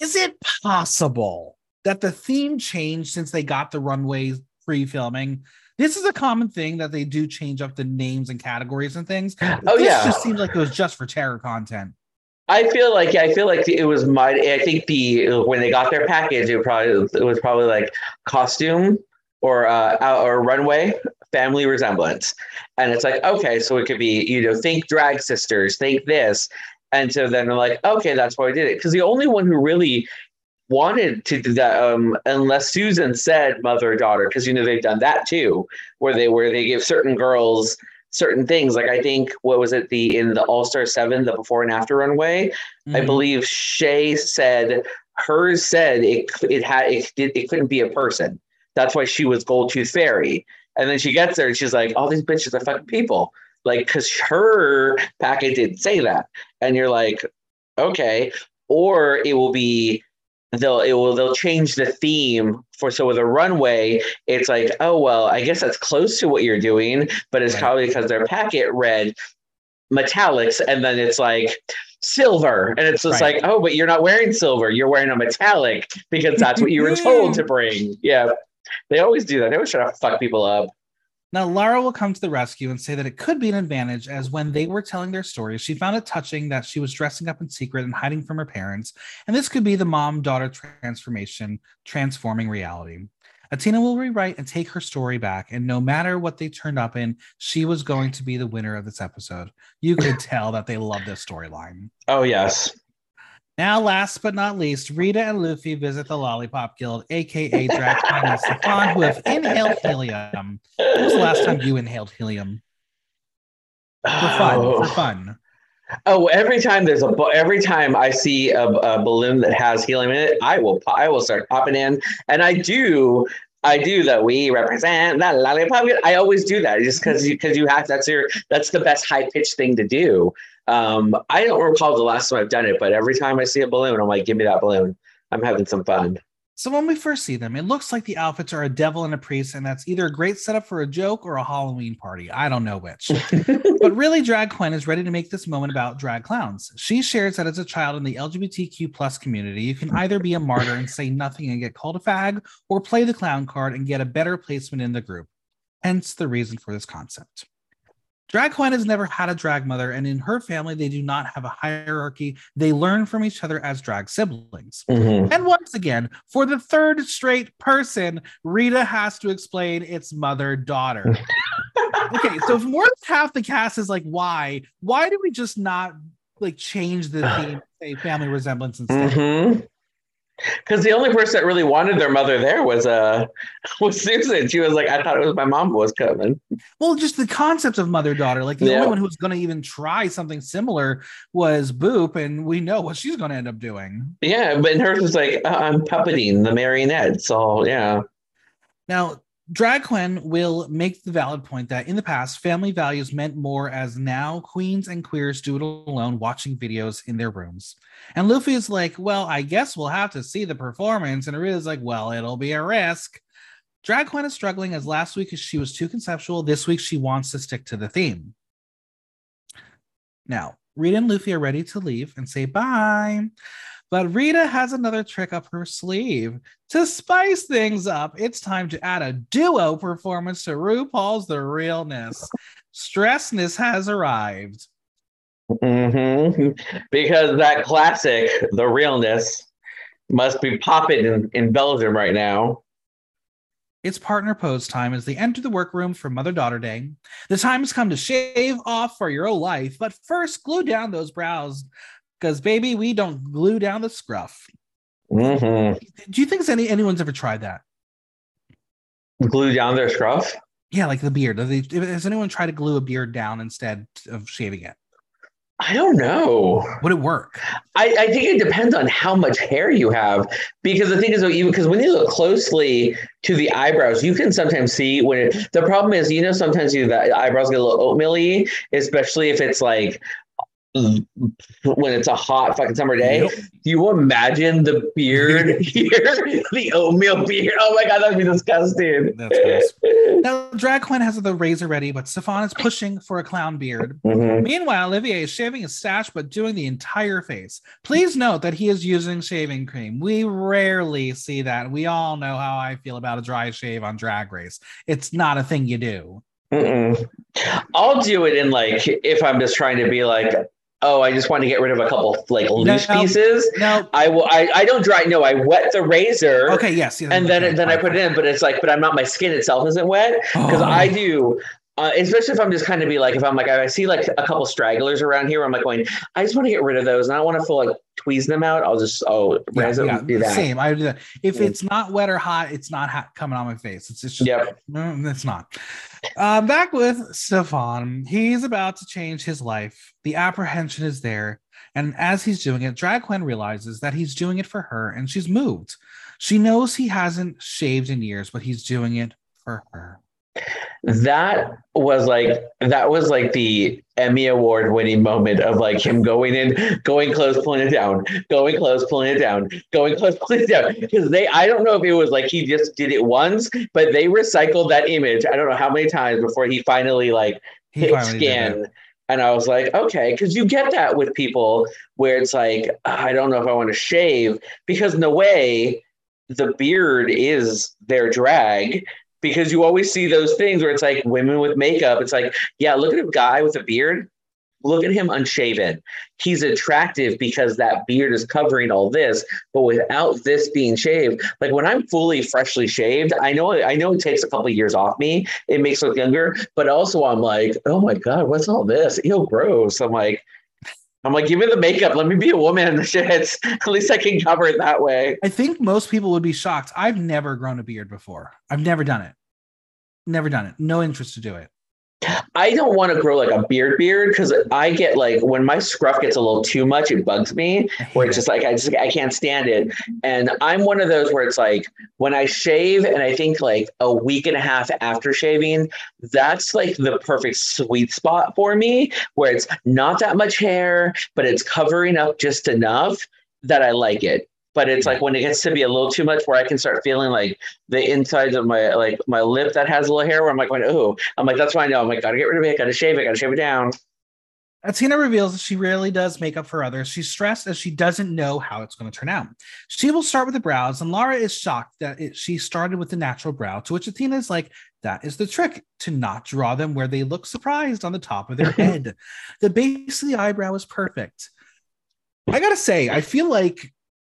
S1: Is it possible that the theme changed since they got the runway pre filming? This is a common thing that they do change up the names and categories and things.
S2: Oh,
S1: this
S2: yeah.
S1: just seems like it was just for terror content.
S2: I feel like yeah, I feel like it was my. I think the when they got their package, it probably it was probably like costume or uh out- or runway family resemblance, and it's like okay, so it could be you know think drag sisters, think this, and so then they're like okay, that's why I did it because the only one who really wanted to do that um unless Susan said mother daughter because you know they've done that too where they where they give certain girls certain things like I think what was it the in the All Star Seven the before and after runway I
S1: Mhm.
S2: believe Shea said hers said it it had it it couldn't be a person. That's why she was Gold Tooth Fairy. And then she gets there and she's like, all these bitches are fucking people. Like, cause her packet didn't say that. And you're like, okay. Or it will be they'll it will they'll change the theme for so with a runway, it's like, oh well, I guess that's close to what you're doing, but it's probably because their packet read metallics and then it's like silver and it's just
S1: Right.
S2: like oh but you're not wearing silver you're wearing a metallic because that's what you were told to bring yeah they always do that they always try to fuck people up
S1: Now, Lara will come to the rescue and say that it could be an advantage, as when they were telling their stories, she found it touching that she was dressing up in secret and hiding from her parents. And this could be the mom daughter transformation, transforming reality. Athena will rewrite and take her story back. And no matter what they turned up in, she was going to be the winner of this episode. You could tell that they love this storyline.
S2: oh yes
S1: Now, last but not least, Rita and Lufy visit the Lollipop Guild, aka Couenne and Stefan, who have inhaled helium. When was the last time you inhaled helium? For fun.
S2: oh.
S1: For fun.
S2: Oh, every time there's a every time I see a, a balloon that has helium in it, I will I will start popping in, and I do I do that. We represent that lollipop. I always do that just because you because you have that's your that's the best high pitched thing to do. Um, I don't recall the last time I've done it, but every time I see a balloon, I'm like, give me that balloon. I'm having some fun.
S1: So when we first see them, it looks like the outfits are a devil and a priest, and that's either a great setup for a joke or a Halloween party. I don't know which. but really, Drag Couenne is ready to make this moment about drag clowns. She shares that as a child in the LGBTQ plus community, you can either be a martyr and say nothing and get called a fag, or play the clown card and get a better placement in the group. Hence the reason for this concept. Drag Couenne has never had a drag mother, and in her family, they do not have a hierarchy. They learn from each other as drag siblings.
S2: Mhm.
S1: And once again, for the third straight person, Rita has to explain its mother daughter. okay, so if more than half the cast is like, why? Why do we just not like change the theme, say family resemblance instead?
S2: Mm-hmm. Because the only person that really wanted their mother there was uh was Susan. She was like, I thought it was my mom was coming.
S1: Well, just the concept of mother daughter. Like the
S2: Yeah.
S1: only one who was going to even try something similar was Boop, and we know what she's going to end up doing.
S2: Yeah, but hers was like, uh, I'm puppeting the marionette. So yeah.
S1: Now, Drag Couenne will make the valid point that in the past, family values meant more as now queens and queers do it alone, watching videos in their rooms. And Lufy is like, Well, I guess we'll have to see the performance. And Rita's like, Well, it'll be a risk. Drag Couenne is struggling as last week she was too conceptual. This week she wants to stick to the theme. Now, Rita and Lufy are ready to leave and say bye. But Rita has another trick up her sleeve. To spice things up, it's time to add a duo performance to RuPaul's The Realness. Stressness has arrived.
S2: Mm-hmm. Because that classic, the realness, must be popping in, in Belgium right now.
S1: It's partner pose time as they enter the workroom for Mother Daughter Day. The time has come to shave off for your own life, but first glue down those brows because, baby, we don't glue down the scruff.
S2: hmm
S1: Do you think any, anyone's ever tried that?
S2: Glue down their scruff.
S1: Yeah, like the beard. They- Has anyone tried to glue a beard down instead of shaving it?
S2: I don't know.
S1: Would it work?
S2: I, I think it depends on how much hair you have, because the thing is, because when you look closely to the eyebrows, you can sometimes see when it, the problem is, you know, sometimes you the eyebrows get a little oatmeal especially if it's like when it's a hot fucking summer day. Yep. You imagine the beard here, the oatmeal beard. Oh my god, that'd be disgusting. That's gross.
S1: now, Drag Couenne has the razor ready, but Stefan is pushing for a clown beard. Mm-hmm. Meanwhile, Olivier is shaving his stash, but doing the entire face. Please note that he is using shaving cream. We rarely see that. We all know how I feel about a dry shave on Drag Race. It's not a thing you do.
S2: Mm-mm. I'll do it in like if I'm just trying to be like oh, I just want to get rid of a couple like loose no, pieces. No, I will. I, I don't dry. No, I wet the razor.
S1: Okay, yes,
S2: and then okay, then I put it in. But it's like, but I'm not. My skin itself isn't wet because oh. I do. Uh, especially if I'm just kind of be like, if I'm like, I see like a couple stragglers around here, I'm like going, I just want to get rid of those, and I don't want to feel like tweeze them out. I'll just oh, yeah, yeah, do that.
S1: Same, I do that. If it's not wet or hot, it's not hot coming on my face. It's, it's just, yep. Mm, it's not. Uh, back with Stefan, he's about to change his life. The apprehension is there, and as he's doing it, Drag Couenne realizes that he's doing it for her, and she's moved. She knows he hasn't shaved in years, but he's doing it for her
S2: that was like that was like the Emmy award winning moment of like him going in, going close, pulling it down, going close, pulling it down, going close, pulling it down. Because they, I don't know if it was like he just did it once, but they recycled that image. I don't know how many times before he finally like he hit finally scan. And I was like, okay, because you get that with people where it's like, ah, I don't know if I want to shave because in a way, the beard is their drag because you always see those things where it's like women with makeup. It's like, yeah, look at a guy with a beard. Look at him unshaven. He's attractive because that beard is covering all this, but without this being shaved, like when I'm fully freshly shaved, I know I know it takes a couple of years off me. It makes me look younger, but also I'm like, oh my god, what's all this? Ew, gross. I'm like, I'm like, give me the makeup. Let me be a woman. The shit. At least I can cover it that way.
S1: I think most people would be shocked. I've never grown a beard before. I've never done it. Never done it. No interest to do it.
S2: I don't want to grow like a beard beard because I get like when my scruff gets a little too much, it bugs me. Where it's just like I just I can't stand it. And I'm one of those where it's like when I shave and I think like a week and a half after shaving, that's like the perfect sweet spot for me, where it's not that much hair, but it's covering up just enough that I like it but it's like when it gets to be a little too much where I can start feeling like the insides of my like my lip that has a little hair where I'm like going, oh, I'm like, that's why I know. I'm like, gotta get rid of it, gotta shave it, gotta shave it down.
S1: Tina reveals that she rarely does makeup for others. She's stressed as she doesn't know how it's going to turn out. She will start with the brows, and Laura is shocked that it, she started with the natural brow, to which Athena is like, that is the trick to not draw them where they look surprised on the top of their head. the base of the eyebrow is perfect. I gotta say, I feel like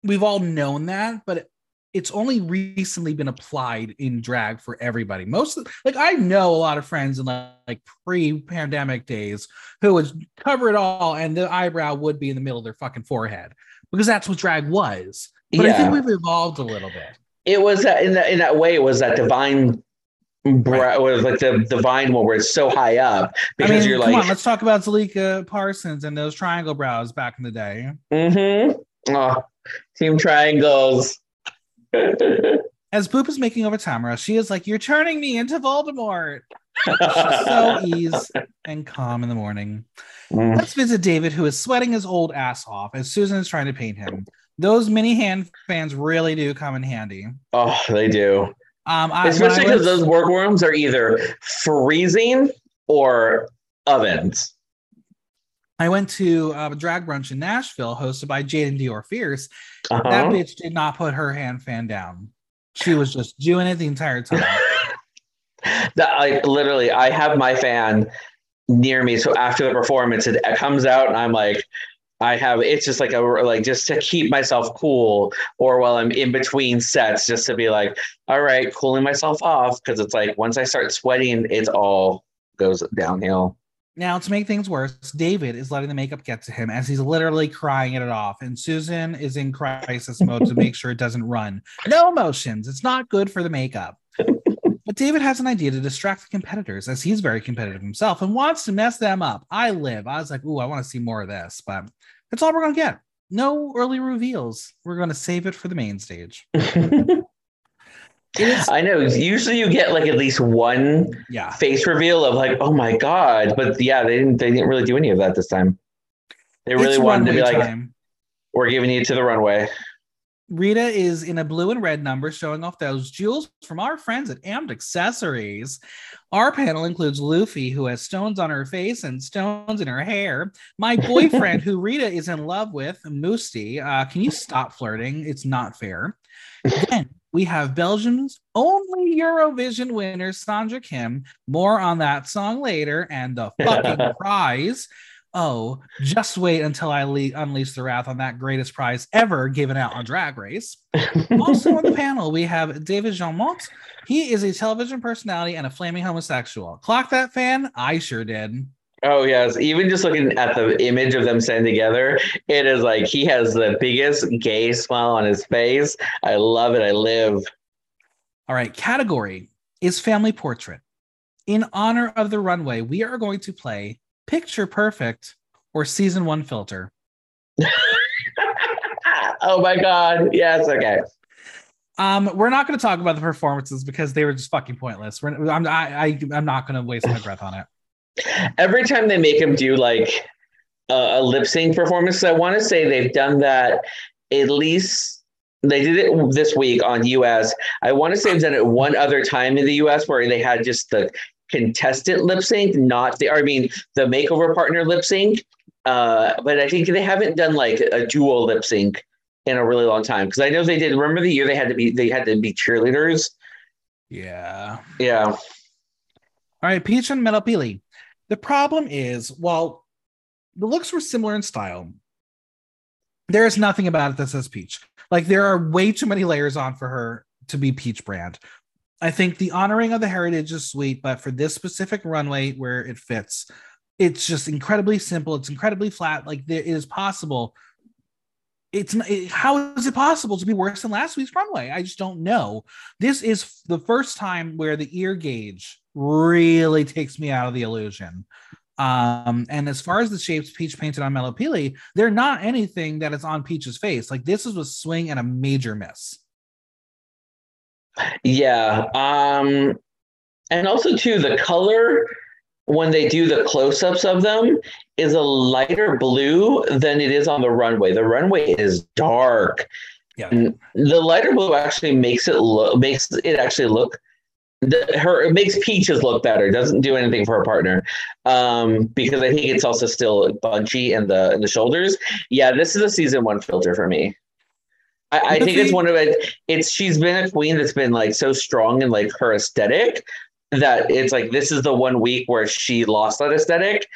S1: we've all known that, but it's only recently been applied in drag for everybody. Most like I know a lot of friends in like, like pre-pandemic days who would cover it all and the eyebrow would be in the middle of their fucking forehead because that's what drag was. But yeah. I think we've evolved a little bit.
S2: It was that in that in that way it was that divine Right. was like the divine one where it's so high up because I mean, you're like, on,
S1: let's talk about Zalika Parsons and those triangle brows back in the day.
S2: Mm-hmm. Oh, team triangles.
S1: As Boop is making over Tamara, she is like, You're turning me into Voldemort. She's so ease and calm in the morning. Mm. Let's visit David, who is sweating his old ass off as Susan is trying to paint him. Those mini hand fans really do come in handy.
S2: Oh, they do. Um, I, Especially because those workrooms are either freezing or ovens.
S1: I went to uh, a drag brunch in Nashville hosted by Jaden Dior Fierce. Uh-huh. That bitch did not put her hand fan down. She was just doing it the entire time.
S2: that like literally, I have my fan near me. So after the performance, it, it comes out, and I'm like, I have it's just like a like just to keep myself cool, or while I'm in between sets, just to be like, all right, cooling myself off because it's like once I start sweating, it's all goes downhill.
S1: Now, to make things worse, David is letting the makeup get to him as he's literally crying it off, and Susan is in crisis mode to make sure it doesn't run. No emotions. It's not good for the makeup. But David has an idea to distract the competitors as he's very competitive himself and wants to mess them up. I live. I was like, ooh, I want to see more of this, but that's all we're going to get. No early reveals. We're going to save it for the main stage.
S2: Is, I know. Usually, you get like at least one
S1: yeah.
S2: face reveal of like, "Oh my god!" But yeah, they didn't. They didn't really do any of that this time. They really it's wanted to be like, "We're giving you to the runway."
S1: Rita is in a blue and red number showing off those jewels from our friends at Amped Accessories. Our panel includes Lufy, who has stones on her face and stones in her hair. My boyfriend, who Rita is in love with, Mustii. Uh, can you stop flirting? It's not fair. Then we have Belgium's only Eurovision winner, Sandra Kim. More on that song later. And the fucking prize oh, just wait until I le- unleash the wrath on that greatest prize ever given out on Drag Race. also on the panel, we have David Jeanmotte. He is a television personality and a flaming homosexual. Clock that fan? I sure did.
S2: Oh yes, even just looking at the image of them standing together, it is like he has the biggest gay smile on his face. I love it. I live.
S1: All right, category is family portrait. In honor of the runway, we are going to play Picture Perfect or Season 1 Filter?
S2: oh my God. Yes. Okay.
S1: Um, we're not going to talk about the performances because they were just fucking pointless. We're, I'm, I, I, I'm not going to waste my breath on it.
S2: Every time they make him do like a, a lip sync performance, I want to say they've done that at least they did it this week on US. I want to say they've done it one other time in the US where they had just the contestant lip sync, not the, I mean, the makeover partner lip sync. Uh, but I think they haven't done like a dual lip sync in a really long time because I know they did. Remember the year they had to be they had to be cheerleaders.
S1: Yeah.
S2: Yeah. All
S1: right, Peach and Metal Melopili. The problem is, while the looks were similar in style, there is nothing about it that says Peach. Like there are way too many layers on for her to be Peach brand. I think the honoring of the heritage is sweet, but for this specific runway where it fits, it's just incredibly simple. It's incredibly flat. Like there is possible. It's it, how is it possible to be worse than last week's runway? I just don't know. This is the first time where the ear gauge really takes me out of the illusion. Um, and as far as the shapes Peach painted on Melopili, they're not anything that is on Peach's face. Like this is a swing and a major miss.
S2: Yeah. Um, and also too, the color when they do the close-ups of them is a lighter blue than it is on the runway. The runway is dark.
S1: Yeah.
S2: And the lighter blue actually makes it look makes it actually look the, her it makes peaches look better. It doesn't do anything for her partner um, because I think it's also still bunchy in the in the shoulders. Yeah, this is a season one filter for me. I, I think it's one of it. It's she's been a queen that's been like so strong in like her aesthetic that it's like this is the one week where she lost that aesthetic,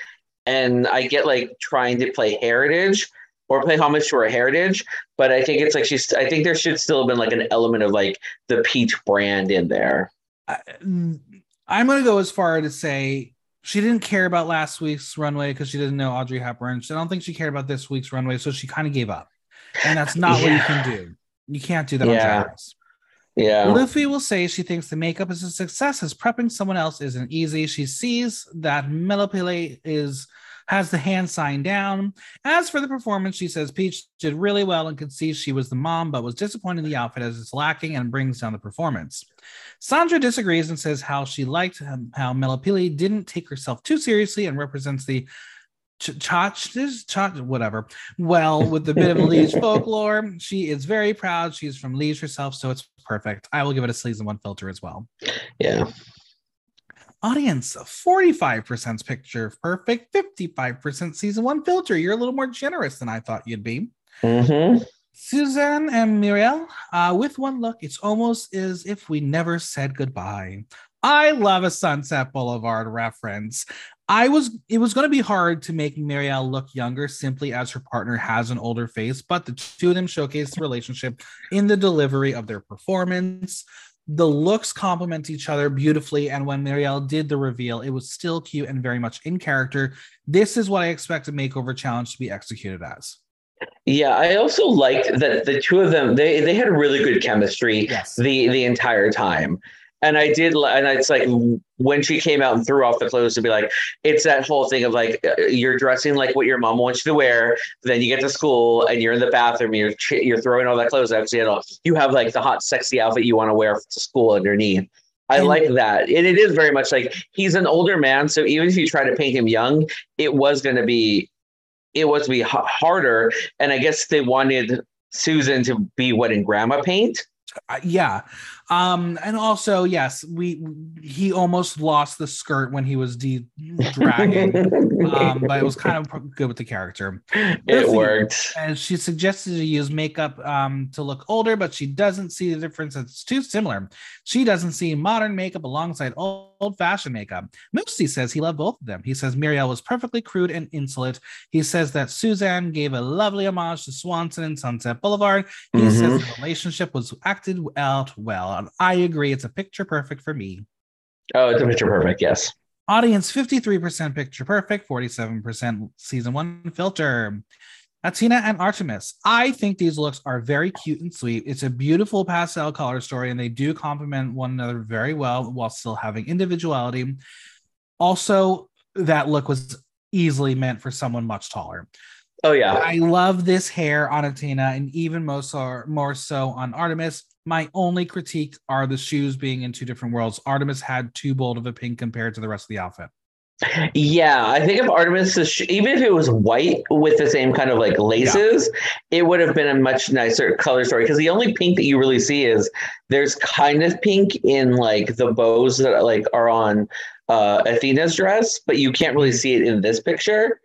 S2: and I get like trying to play heritage or play homage to her heritage, but I think it's like she's. I think there should still have been like an element of like the peach brand in there.
S1: I, I'm gonna go as far to say she didn't care about last week's runway because she didn't know Audrey Hepburn. I don't think she cared about this week's runway, so she kind of gave up and that's not yeah. what you can do. You can't do that yeah. on Drag
S2: Yeah.
S1: Lufy will say she thinks the makeup is a success as prepping someone else isn't easy. She sees that Melopili is has the hand sign down. As for the performance, she says Peach did really well and could see she was the mom, but was disappointed in the outfit as it's lacking and brings down the performance. Sandra disagrees and says how she liked how Melopili didn't take herself too seriously and represents the Chach, Chach, whatever. Well, with a bit of Liege folklore, she is very proud. She's from Liege herself, so it's perfect. I will give it a season one filter as well.
S2: Yeah.
S1: Audience 45% picture perfect, 55% season one filter. You're a little more generous than I thought you'd be.
S2: Mm-hmm.
S1: Suzanne and Mireille, uh, with one look, it's almost as if we never said goodbye. I love a Sunset Boulevard reference. I was it was going to be hard to make Mireille look younger simply as her partner has an older face, but the two of them showcase the relationship in the delivery of their performance. The looks complement each other beautifully, and when Mireille did the reveal, it was still cute and very much in character. This is what I expect a makeover challenge to be executed as.
S2: Yeah, I also liked that the two of them they they had really good chemistry
S1: yes.
S2: the the entire time And I did, and it's like when she came out and threw off the clothes to be like, it's that whole thing of like uh, you're dressing like what your mom wants you to wear. Then you get to school and you're in the bathroom, you're you're throwing all that clothes out. So you, know, you have like the hot, sexy outfit you want to wear to school underneath. I and, like that. And it is very much like he's an older man. So even if you try to paint him young, it was going to be, it was to be harder. And I guess they wanted Susan to be what in grandma paint.
S1: Uh, yeah um, and also, yes, we he almost lost the skirt when he was de- dragging, um, but it was kind of good with the character.
S2: It worked.
S1: And she suggested to use makeup um, to look older, but she doesn't see the difference. It's too similar. She doesn't see modern makeup alongside old fashioned makeup. Mustii says he loved both of them. He says Muriel was perfectly crude and insolent. He says that Suzanne gave a lovely homage to Swanson and Sunset Boulevard. He mm-hmm. says the relationship was acted out well. And I agree. It's a picture perfect for me.
S2: Oh, it's a picture perfect. Yes.
S1: Audience 53% picture perfect, 47% season one filter. Athena and Artemis. I think these looks are very cute and sweet. It's a beautiful pastel color story, and they do complement one another very well while still having individuality. Also, that look was easily meant for someone much taller.
S2: Oh yeah.
S1: I love this hair on Athena and even more so, more so on Artemis. My only critique are the shoes being in two different worlds. Artemis had too bold of a pink compared to the rest of the outfit.
S2: Yeah, I think if Artemis, even if it was white with the same kind of like laces, yeah. it would have been a much nicer color story. Because the only pink that you really see is there's kind of pink in like the bows that like are on uh, Athena's dress, but you can't really see it in this picture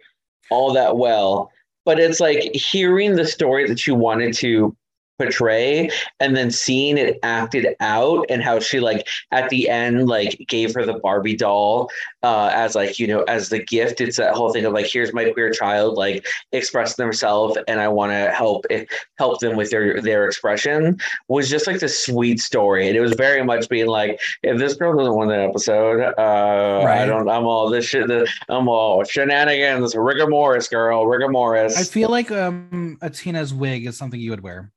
S2: all that well. But it's like hearing the story that you wanted to portray and then seeing it acted out and how she like at the end like gave her the barbie doll uh as like you know as the gift. It's that whole thing of like here's my queer child like expressing themselves and i want to help it help them with their their expression was just like the sweet story. And it was very much being like if this girl doesn't win that episode uh right. i don't i'm all this shit i'm all shenanigans. Rigor morris girl rigor morris.
S1: I feel like um Athena's wig is something you would wear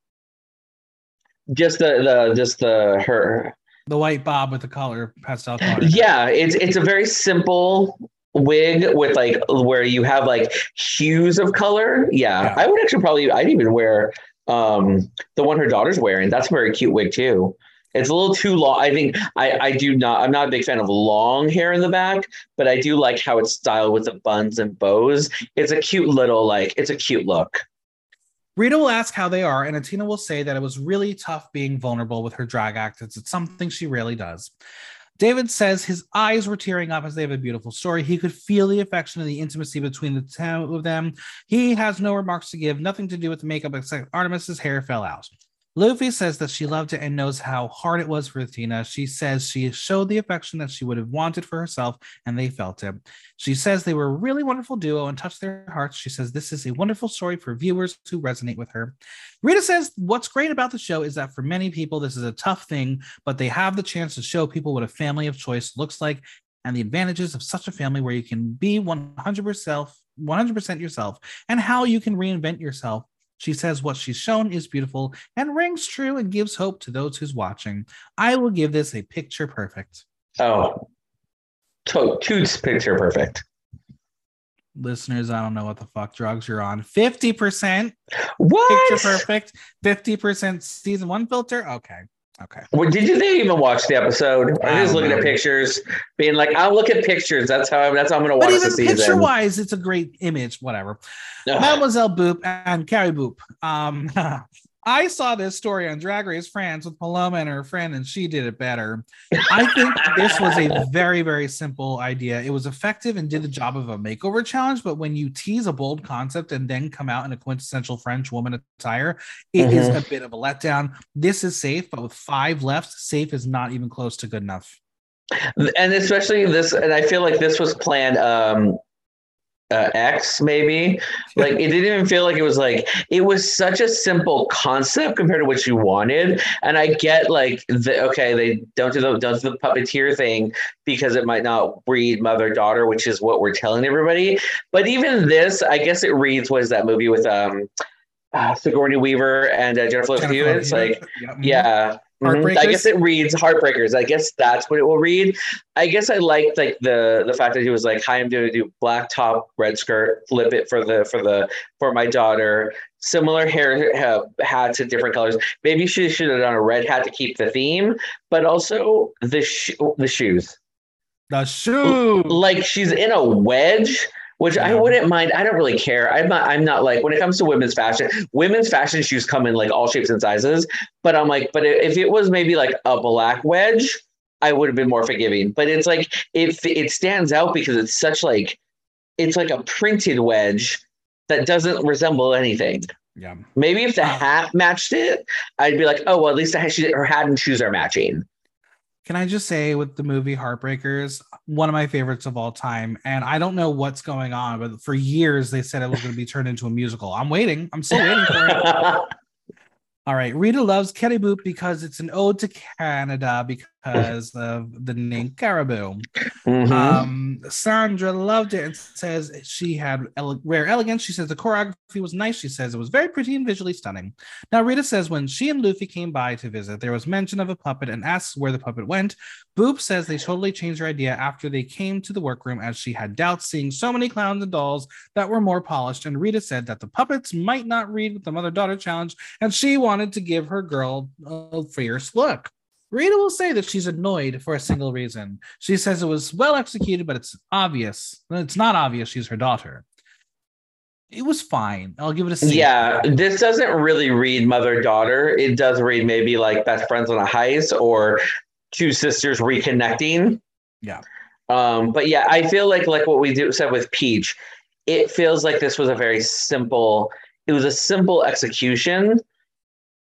S2: just the the just the her
S1: the white bob with the color pastel color.
S2: Yeah, it's it's a very simple wig with like where you have like hues of color. Yeah, yeah. I would actually probably I'd even wear um the one her daughter's wearing. That's a very cute wig too. It's a little too long. I think I, I do not. I'm not a big fan of long hair in the back, but I do like how it's styled with the buns and bows. It's a cute little like. It's a cute look.
S1: Rita will ask how they are, and Athena will say that it was really tough being vulnerable with her drag act. It's something she rarely does. David says his eyes were tearing up as they have a beautiful story. He could feel the affection and the intimacy between the two of them. He has no remarks to give, nothing to do with the makeup except Artemis's hair fell out. Lufy says that she loved it and knows how hard it was for Athena. She says she showed the affection that she would have wanted for herself, and they felt it. She says they were a really wonderful duo and touched their hearts. She says this is a wonderful story for viewers who resonate with her. Rita says what's great about the show is that for many people, this is a tough thing, but they have the chance to show people what a family of choice looks like and the advantages of such a family where you can be 100% 100% yourself and how you can reinvent yourself she says what she's shown is beautiful and rings true and gives hope to those who's watching. I will give this a picture perfect.
S2: Oh, to- toots picture perfect.
S1: Listeners, I don't know what the fuck drugs you're on. 50%
S2: what?
S1: picture perfect, 50% season one filter. Okay. Okay.
S2: Well, did you they even watch the episode? I'm just looking know. at pictures, being like, "I'll look at pictures." That's how I'm, that's how I'm going to watch but even the season.
S1: Picture wise, it's a great image. Whatever. Mademoiselle Boop and Carrie Boop. Um, I saw this story on Drag Race France with Paloma and her friend, and she did it better. I think this was a very, very simple idea. It was effective and did the job of a makeover challenge. But when you tease a bold concept and then come out in a quintessential French woman attire, it mm-hmm. is a bit of a letdown. This is safe, but with five left, safe is not even close to good enough.
S2: And especially this, and I feel like this was planned um, uh, X maybe. Like it didn't even feel like it was like it was such a simple concept compared to what you wanted. And I get like the okay, they don't do the don't do the puppeteer thing because it might not read mother daughter, which is what we're telling everybody. But even this, I guess it reads was that movie with um uh, Sigourney Weaver and uh, Jennifer Lopez. It's like yeah. Mm-hmm. yeah Mhm. I guess it reads Heartbreakers. I guess that's what it will read. I guess I liked like the the fact that he was like, "Hi, I'm going to do black top, red skirt, flip it for the for the for my daughter." Similar hair have hats in different colors. Maybe she should have done a red hat to keep the theme, but also the sh- the shoes.
S1: The shoe.
S2: Like she's in a wedge which I wouldn't mind. I don't really care. I'm not. I'm not like when it comes to women's fashion. Women's fashion shoes come in like all shapes and sizes. But I'm like, but if it was maybe like a black wedge, I would have been more forgiving. But it's like if it stands out because it's such like it's like a printed wedge that doesn't resemble anything.
S1: Yeah.
S2: Maybe if the hat matched it, I'd be like, oh well, at least her hat and shoes are matching.
S1: Can I just say with the movie Heartbreakers, one of my favorites of all time, and I don't know what's going on, but for years they said it was going to be turned into a musical. I'm waiting. I'm still waiting for it. All right. Rita loves Caribou because it's an ode to Canada because of the name Caribou. Mm-hmm. Um, Sandra loved it and says she had ele- rare elegance. She says the choreography was nice. She says it was very pretty and visually stunning. Now, Rita says when she and Lufy came by to visit, there was mention of a puppet and asks where the puppet went. Boop says they totally changed her idea after they came to the workroom as she had doubts seeing so many clowns and dolls that were more polished. And Rita said that the puppets might not read with the mother daughter challenge and she wanted to give her girl a fierce look. Rita will say that she's annoyed for a single reason. She says it was well executed, but it's obvious. It's not obvious she's her daughter. It was fine. I'll give it a C.
S2: Yeah, this doesn't really read mother daughter. It does read maybe like best friends on a heist or two sisters reconnecting.
S1: Yeah.
S2: Um, but yeah, I feel like like what we do said with Peach, it feels like this was a very simple. It was a simple execution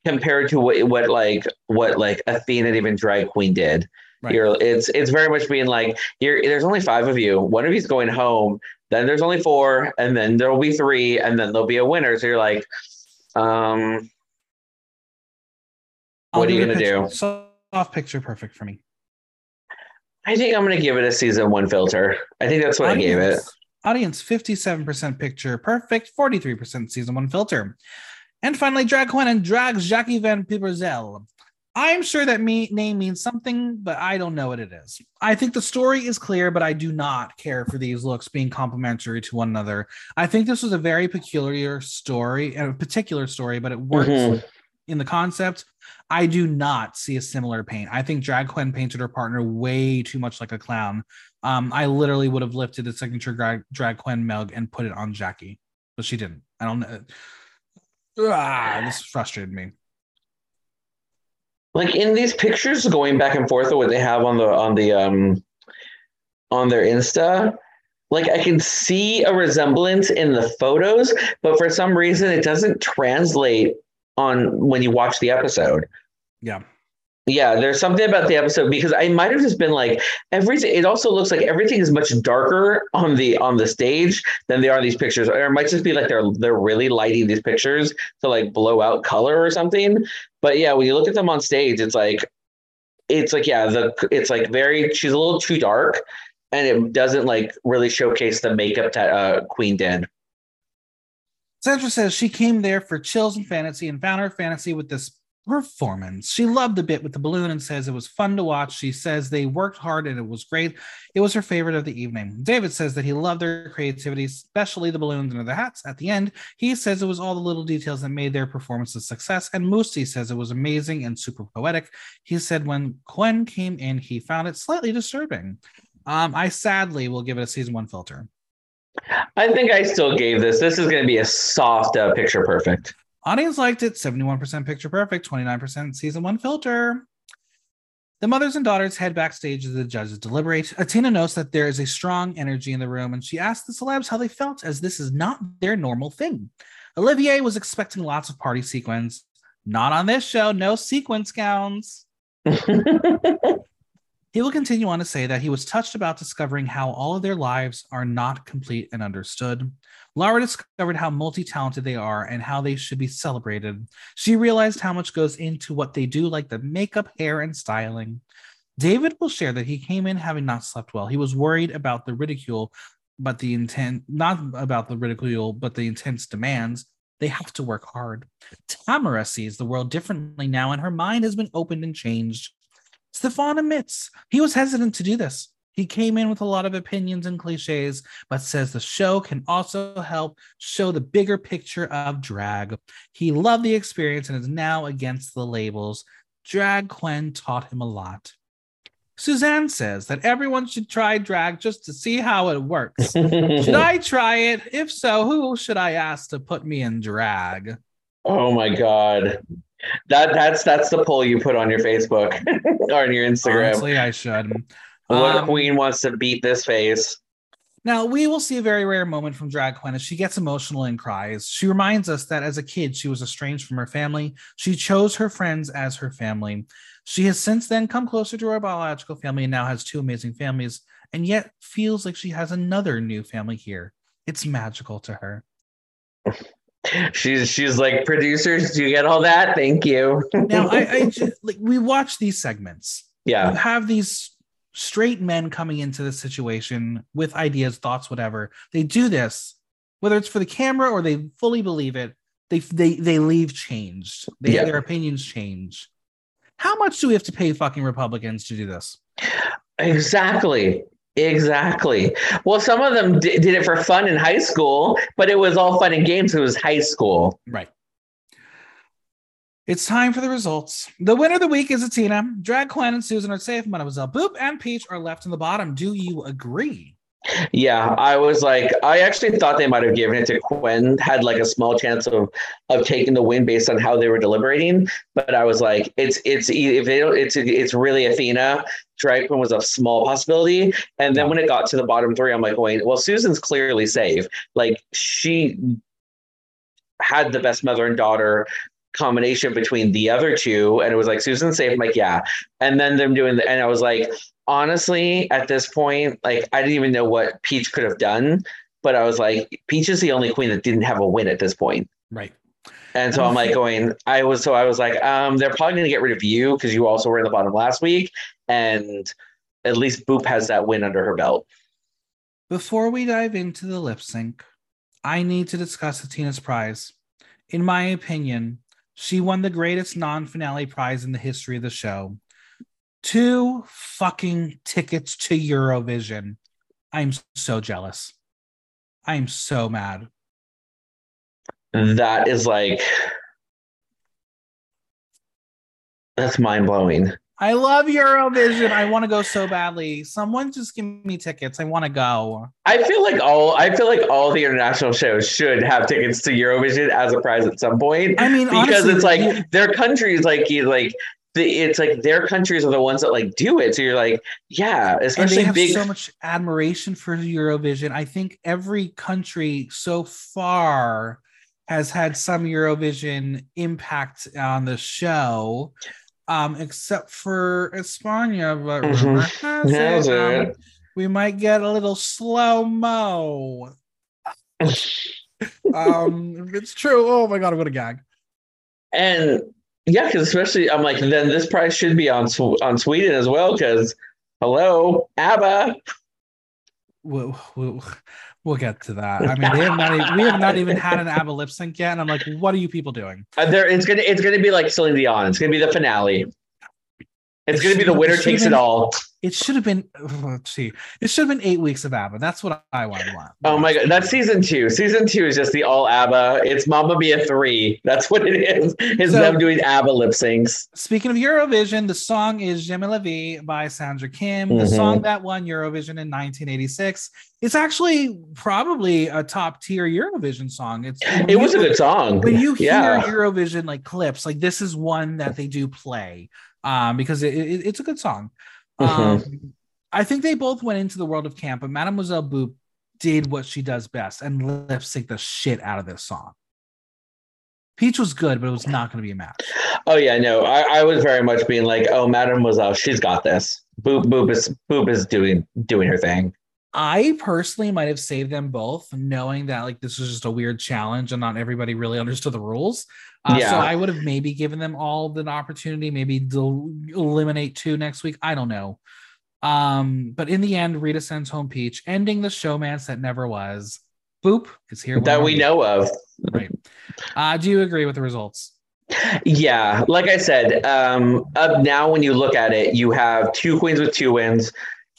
S2: compared to what what like what like Athena and even Drag Couenne did. Right. You're, it's it's very much being like you're, there's only five of you. One of you's going home. Then there's only four, and then there'll be three, and then there'll be a winner. So you're like, um, what are you gonna do?
S1: Soft picture, perfect for me.
S2: I think I'm gonna give it a season one filter. I think that's what audience, I gave it.
S1: Audience 57% picture, perfect, 43% season one filter. And finally, Drag Couenne and drags Jackie Van Pieperzel. I'm sure that me- name means something, but I don't know what it is. I think the story is clear, but I do not care for these looks being complementary to one another. I think this was a very peculiar story, and a particular story, but it works mm-hmm. in the concept. I do not see a similar paint. I think Drag Couenne painted her partner way too much like a clown. Um, I literally would have lifted the signature drag, Drag Couenne mug and put it on Jackie, but she didn't. I don't know ah, this frustrated me.
S2: Like in these pictures going back and forth of what they have on the on the um on their Insta, like I can see a resemblance in the photos, but for some reason it doesn't translate on when you watch the episode.
S1: Yeah.
S2: Yeah, there's something about the episode because I might have just been like everything. It also looks like everything is much darker on the on the stage than they are in these pictures, or it might just be like they're they're really lighting these pictures to like blow out color or something. But yeah, when you look at them on stage, it's like it's like yeah, the it's like very she's a little too dark, and it doesn't like really showcase the makeup that uh, Couenne did.
S1: Sandra says she came there for chills and fantasy and found her fantasy with this performance. She loved the bit with the balloon and says it was fun to watch. She says they worked hard and it was great. It was her favorite of the evening. David says that he loved their creativity, especially the balloons and the hats at the end. He says it was all the little details that made their performance a success. And Mustii says it was amazing and super poetic. He said when Couenne came in, he found it slightly disturbing. Um, I sadly will give it a season one filter.
S2: I think I still gave this. This is going to be a soft uh, picture perfect.
S1: Audience liked it 71% picture perfect, 29% season one filter. The mothers and daughters head backstage as the judges deliberate. Athena notes that there is a strong energy in the room and she asks the celebs how they felt as this is not their normal thing. Olivier was expecting lots of party sequence. Not on this show, no sequence gowns. He will continue on to say that he was touched about discovering how all of their lives are not complete and understood. Laura discovered how multi talented they are and how they should be celebrated. She realized how much goes into what they do, like the makeup, hair, and styling. David will share that he came in having not slept well. He was worried about the ridicule, but the intent, not about the ridicule, but the intense demands They have to work hard. Tamara sees the world differently now, and her mind has been opened and changed. Stefan admits he was hesitant to do this. He came in with a lot of opinions and cliches, but says the show can also help show the bigger picture of drag. He loved the experience and is now against the labels. Drag Couenne taught him a lot. Suzanne says that everyone should try drag just to see how it works. should I try it? If so, who should I ask to put me in drag?
S2: Oh my god. That that's that's the poll you put on your Facebook or on your Instagram.
S1: Honestly, I should.
S2: What
S1: Um,
S2: queen wants to beat this face?
S1: Now, we will see a very rare moment from Drag Couenne as she gets emotional and cries. She reminds us that as a kid, she was estranged from her family. She chose her friends as her family. She has since then come closer to her biological family and now has two amazing families, and yet feels like she has another new family here. It's magical to her.
S2: She's she's like producers. Do you get all that? Thank you.
S1: Now, I, I ju- like we watch these segments. You
S2: yeah,
S1: have these straight men coming into the situation with ideas, thoughts, whatever. They do this, whether it's for the camera or they fully believe it. They they they leave changed. They
S2: Yeah.
S1: their opinions change. How much do we have to pay fucking Republicans to do this?
S2: exactly. Exactly. Well, some of them di- did it for fun in high school, but it was all fun and games. It was high school.
S1: Right. It's time for the results. The winner of the week is Athena. Drag Couenne and Susan are safe. Mademoiselle Boop and Peach are left in the bottom. Do you agree?
S2: Yeah, I was like, I actually thought they might have given it to Couenne, had like a small chance of of taking the win based on how they were deliberating. But I was like, it's it's if they don't, it's it's really Athena. Drag Couenne was a small possibility, and then when it got to the bottom three, I'm like, wait, well, Susan's clearly safe. Like she had the best mother and daughter combination between the other two, and it was like Susan's safe. I'm like, yeah, and then them doing the, and I was like, honestly, at this point, like I didn't even know what Peach could have done, but I was like, Peach is the only queen that didn't have a win at this point.
S1: Right.
S2: And so I'm like going, I was so I was like, um, they're probably gonna get rid of you because you also were in the bottom last week. And at least Boop has that win under her belt.
S1: Before we dive into the lip sync, I need to discuss Athena's prize. In my opinion, she won the greatest non finale prize in the history of the show two fucking tickets to Eurovision. I'm so jealous. I'm so mad.
S2: That is like that's mind blowing.
S1: I love Eurovision. I want to go so badly. Someone just give me tickets. I want to go.
S2: I feel like all I feel like all the international shows should have tickets to Eurovision as a prize at some point.
S1: I mean,
S2: because
S1: honestly,
S2: it's like
S1: you-
S2: their countries like you like the, it's like their countries are the ones that like do it so you're like yeah
S1: and they have
S2: big
S1: so much admiration for Eurovision. I think every country so far has had some Eurovision impact on the show, um, except for España. But
S2: Mhm.
S1: Has it, um, we might get a little slow mo. um, it's true. Oh my god, I'm gonna gag.
S2: and yeah because especially i'm like then this prize should be on on sweden as well because hello abba
S1: We'll, we'll, we'll get to that. I mean, they have not. Even, we have not even had an ABBA lip sync yet, and I'm like, what are you people doing?
S2: Uh, there it's gonna it's gonna be like Celine Dion it's gonna be the finale it's
S1: It
S2: gonna be the winner takes
S1: have
S2: it all
S1: It should have been. Let's see. It should have been eight weeks of ABBA. That's what I want. want.
S2: oh my god that's season two season two is just the all abba it's Mamma Mia 3 that's what it is it's
S1: So-
S2: them doing abba lip syncs
S1: Speaking of Eurovision, the song is J'aime la vie by Sandra Kim, the
S2: Mhm.
S1: song that won Eurovision in 1986. It's actually probably a top tier Eurovision song. It's
S2: it was a good song
S1: when you hear
S2: yeah
S1: Eurovision like clips, like this is one that they do play um, because it, it- it's a good song.
S2: Mm-hmm.
S1: Um, I think they both went into the world of camp, but Mademoiselle Boop did what she does best and lip sync the shit out of this song. Peach was good, but it was not going to be a match.
S2: Oh yeah, no, I, I was very much being like, oh, Mademoiselle, she's got this. Boop boop is boop is doing doing her thing.
S1: I personally might have saved them both, knowing that like this was just a weird challenge and not everybody really understood the rules. Uh,
S2: Yeah.
S1: So I would have maybe given them all an opportunity, maybe del- eliminate two next week. I don't know. Um, but in the end, Rita sends home Peach, ending the showmance that never was. Boop is here.
S2: That we know of.
S1: right. Uh, do you agree with the results?
S2: Yeah, like I said, um, up now when you look at it, you have two queens with two wins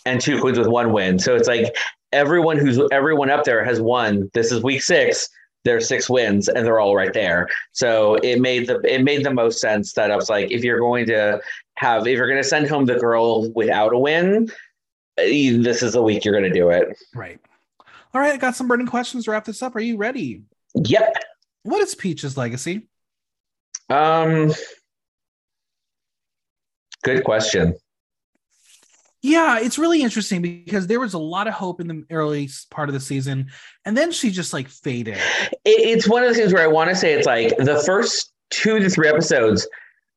S2: and two queens with one win. So it's like everyone who's everyone up there has won. This is week six. There's six wins, and they're all right there. So it made the it made the most sense that I was like, if you're going to have, if you're going to send home the girl without a win, eh, this is the week you're going to do it.
S1: Right. All right, I got some burning questions to wrap this up. Are you ready?
S2: Yep.
S1: What is Peach's legacy?
S2: Um. Good question.
S1: Yeah, it's really interesting because there was a lot of hope in the early part of the season, and then she just like faded.
S2: It's one of the things where I want to say it's like the first two to three episodes,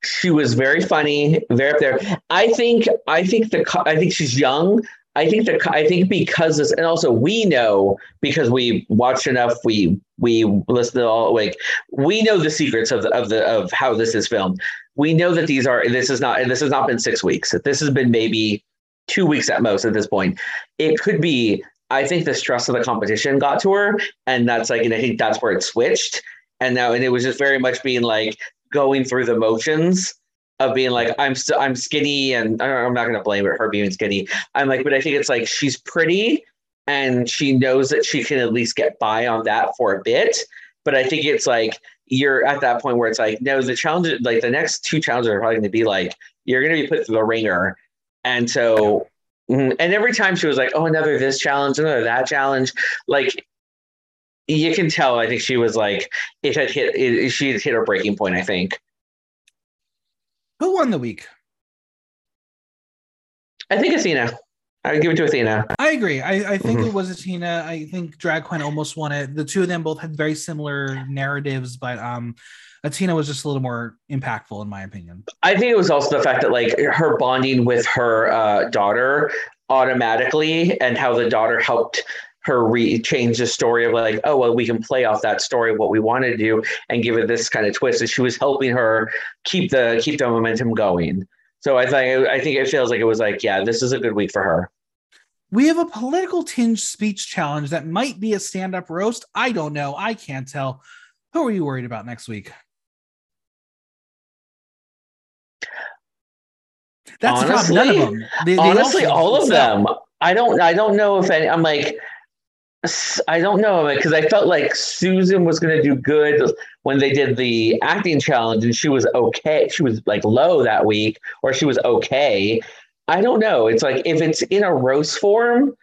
S2: she was very funny, very up there. I think, I think the, I think she's young. I think that I think because this, and also we know because we watched enough, we we listen all like we know the secrets of the, of the of how this is filmed. We know that these are this is not and this has not been six weeks. This has been maybe two weeks at most at this point. It could be. I think the stress of the competition got to her, and that's like, and I think that's where it switched. And now, and it was just very much being like going through the motions of being like I'm still I'm skinny and I'm not gonna blame her being skinny. I'm like, but I think it's like she's pretty and she knows that she can at least get by on that for a bit. But I think it's like you're at that point where it's like, no, the challenge like the next two challenges are probably gonna be like you're gonna be put through the ringer. And so mm, and every time she was like, oh, another this challenge, another that challenge, like you can tell. I think she was like, it had hit. It, she had hit her breaking point. I think.
S1: Who won the week?
S2: I think Athena. I would give it to Athena.
S1: I agree. I, I think mm-hmm. it was Athena. I think Drag Couenne almost won it. The two of them both had very similar narratives, but um, Athena was just a little more impactful, in my opinion.
S2: I think it was also the fact that like her bonding with her uh, daughter automatically, and how the daughter helped her re change the story of like, oh well, we can play off that story what we wanted to do and give it this kind of twist. And she was helping her keep the keep the momentum going. So I think I think it feels like it was like, yeah, this is a good week for her.
S1: We have a political tinge speech challenge that might be a stand-up roast. I don't know. I can't tell. Who are you worried about next week?
S2: That's honestly, none of them. They, they honestly, all, all of them. I don't. I don't know if any. I'm like, I don't know because I felt like Susan was going to do good when they did the acting challenge and she was okay. She was like low that week or she was okay. I don't know. It's like if it's in a roast form,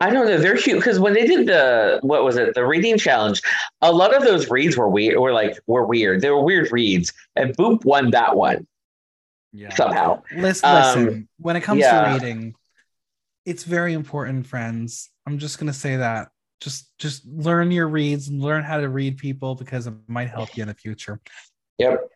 S2: I don't know. They're cute because when they did the what was it, the reading challenge, a lot of those reads were weird. Were like were weird. They were weird reads, and Boop won that one. Yeah. Somehow.
S1: Listen, um, listen. When it comes yeah. to reading, it's very important, friends. I'm just gonna say that. Just just learn your reads and learn how to read people because it might help you in the future.
S2: Yep.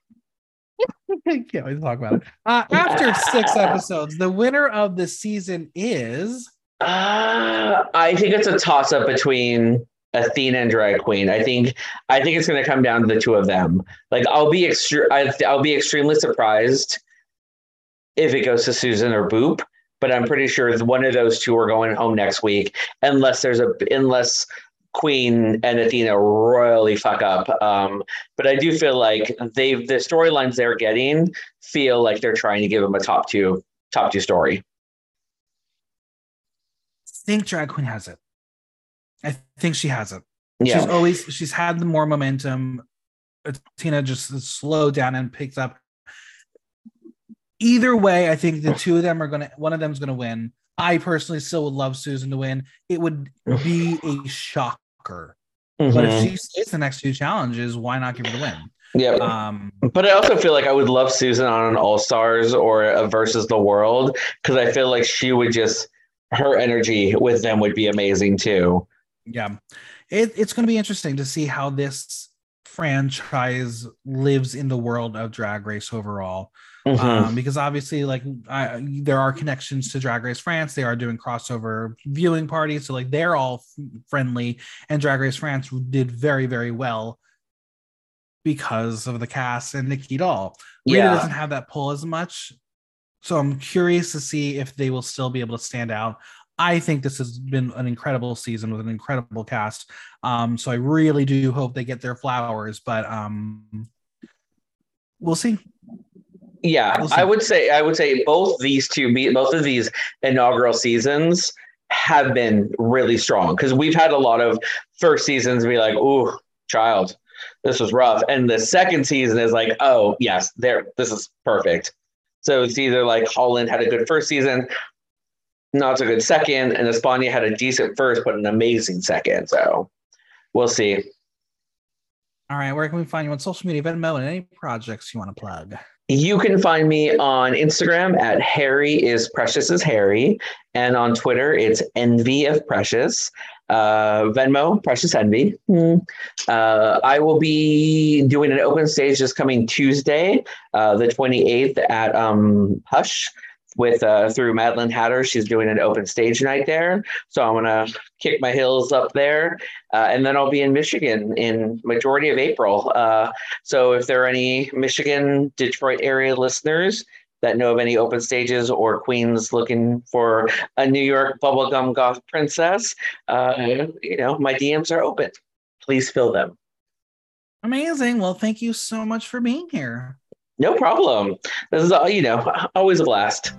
S1: Can't wait to talk about it. Uh, after six episodes, the winner of the season is.
S2: Uh, I think it's a toss up between Athena and Drag Couenne. I think I think it's going to come down to the two of them. Like I'll be extre- I'll be extremely surprised if it goes to Susan or Boop but I'm pretty sure one of those two are going home next week, unless there's a unless Couenne and Athena royally fuck up. Um, but I do feel like they the storylines they're getting feel like they're trying to give them a top two top two story.
S1: I think Drag Couenne has it. I think she has it. Yeah. She's always she's had the more momentum. Tina just slowed down and picked up either way, I think the two of them are gonna one of them's gonna win. I personally still would love Susan to win. It would be a shocker. Mm-hmm. But if mm-hmm. she stays the next two challenges, why not give her the win?
S2: Yeah. Um, but I also feel like I would love Susan on an All Stars or a versus the world because I feel like she would just her energy with them would be amazing too.
S1: Yeah. It, it's going to be interesting to see how this franchise lives in the world of Drag Race overall. Mm-hmm. Um, because obviously, like I, there are connections to Drag Race France. They are doing crossover viewing parties, so like they're all f- friendly. And Drag Race France did very, very well because of the cast and Nicky Doll. Rita yeah. doesn't have that pull as much, so I'm curious to see if they will still be able to stand out. I think this has been an incredible season with an incredible cast. Um, so I really do hope they get their flowers, but um, we'll see.
S2: Yeah,
S1: We'll.
S2: I would say I would say both these two, both of these inaugural seasons have been really strong because we've had a lot of first seasons be like, "Ooh, child, this was rough," and the second season is like, "Oh, yes, there, this is perfect." So it's either like Holland had a good first season, not so good second, and Espana had a decent first but an amazing second. So we'll see.
S1: All right, where can we find you on social media, Venmo, and any projects you want to plug?
S2: You can find me on Instagram at Harry is Precious as Harry, and on Twitter it's Envy of Precious. Uh, Venmo, Precious Envy. Hmm. Uh, I will be doing an open stage this coming Tuesday, uh, the 28th at um, Hush with uh, through Madeline Hatter. She's doing an open stage night there. So I'm gonna kick my heels up there, uh, and then I'll be in Michigan in majority of April. Uh, so if there are any Michigan, Detroit area listeners that know of any open stages or queens looking for a New York bubblegum goth princess, uh, you know, my DMs are open. Please fill them.
S1: Amazing. Well, thank you so much for being here.
S2: No problem. This is all, you know, always a blast.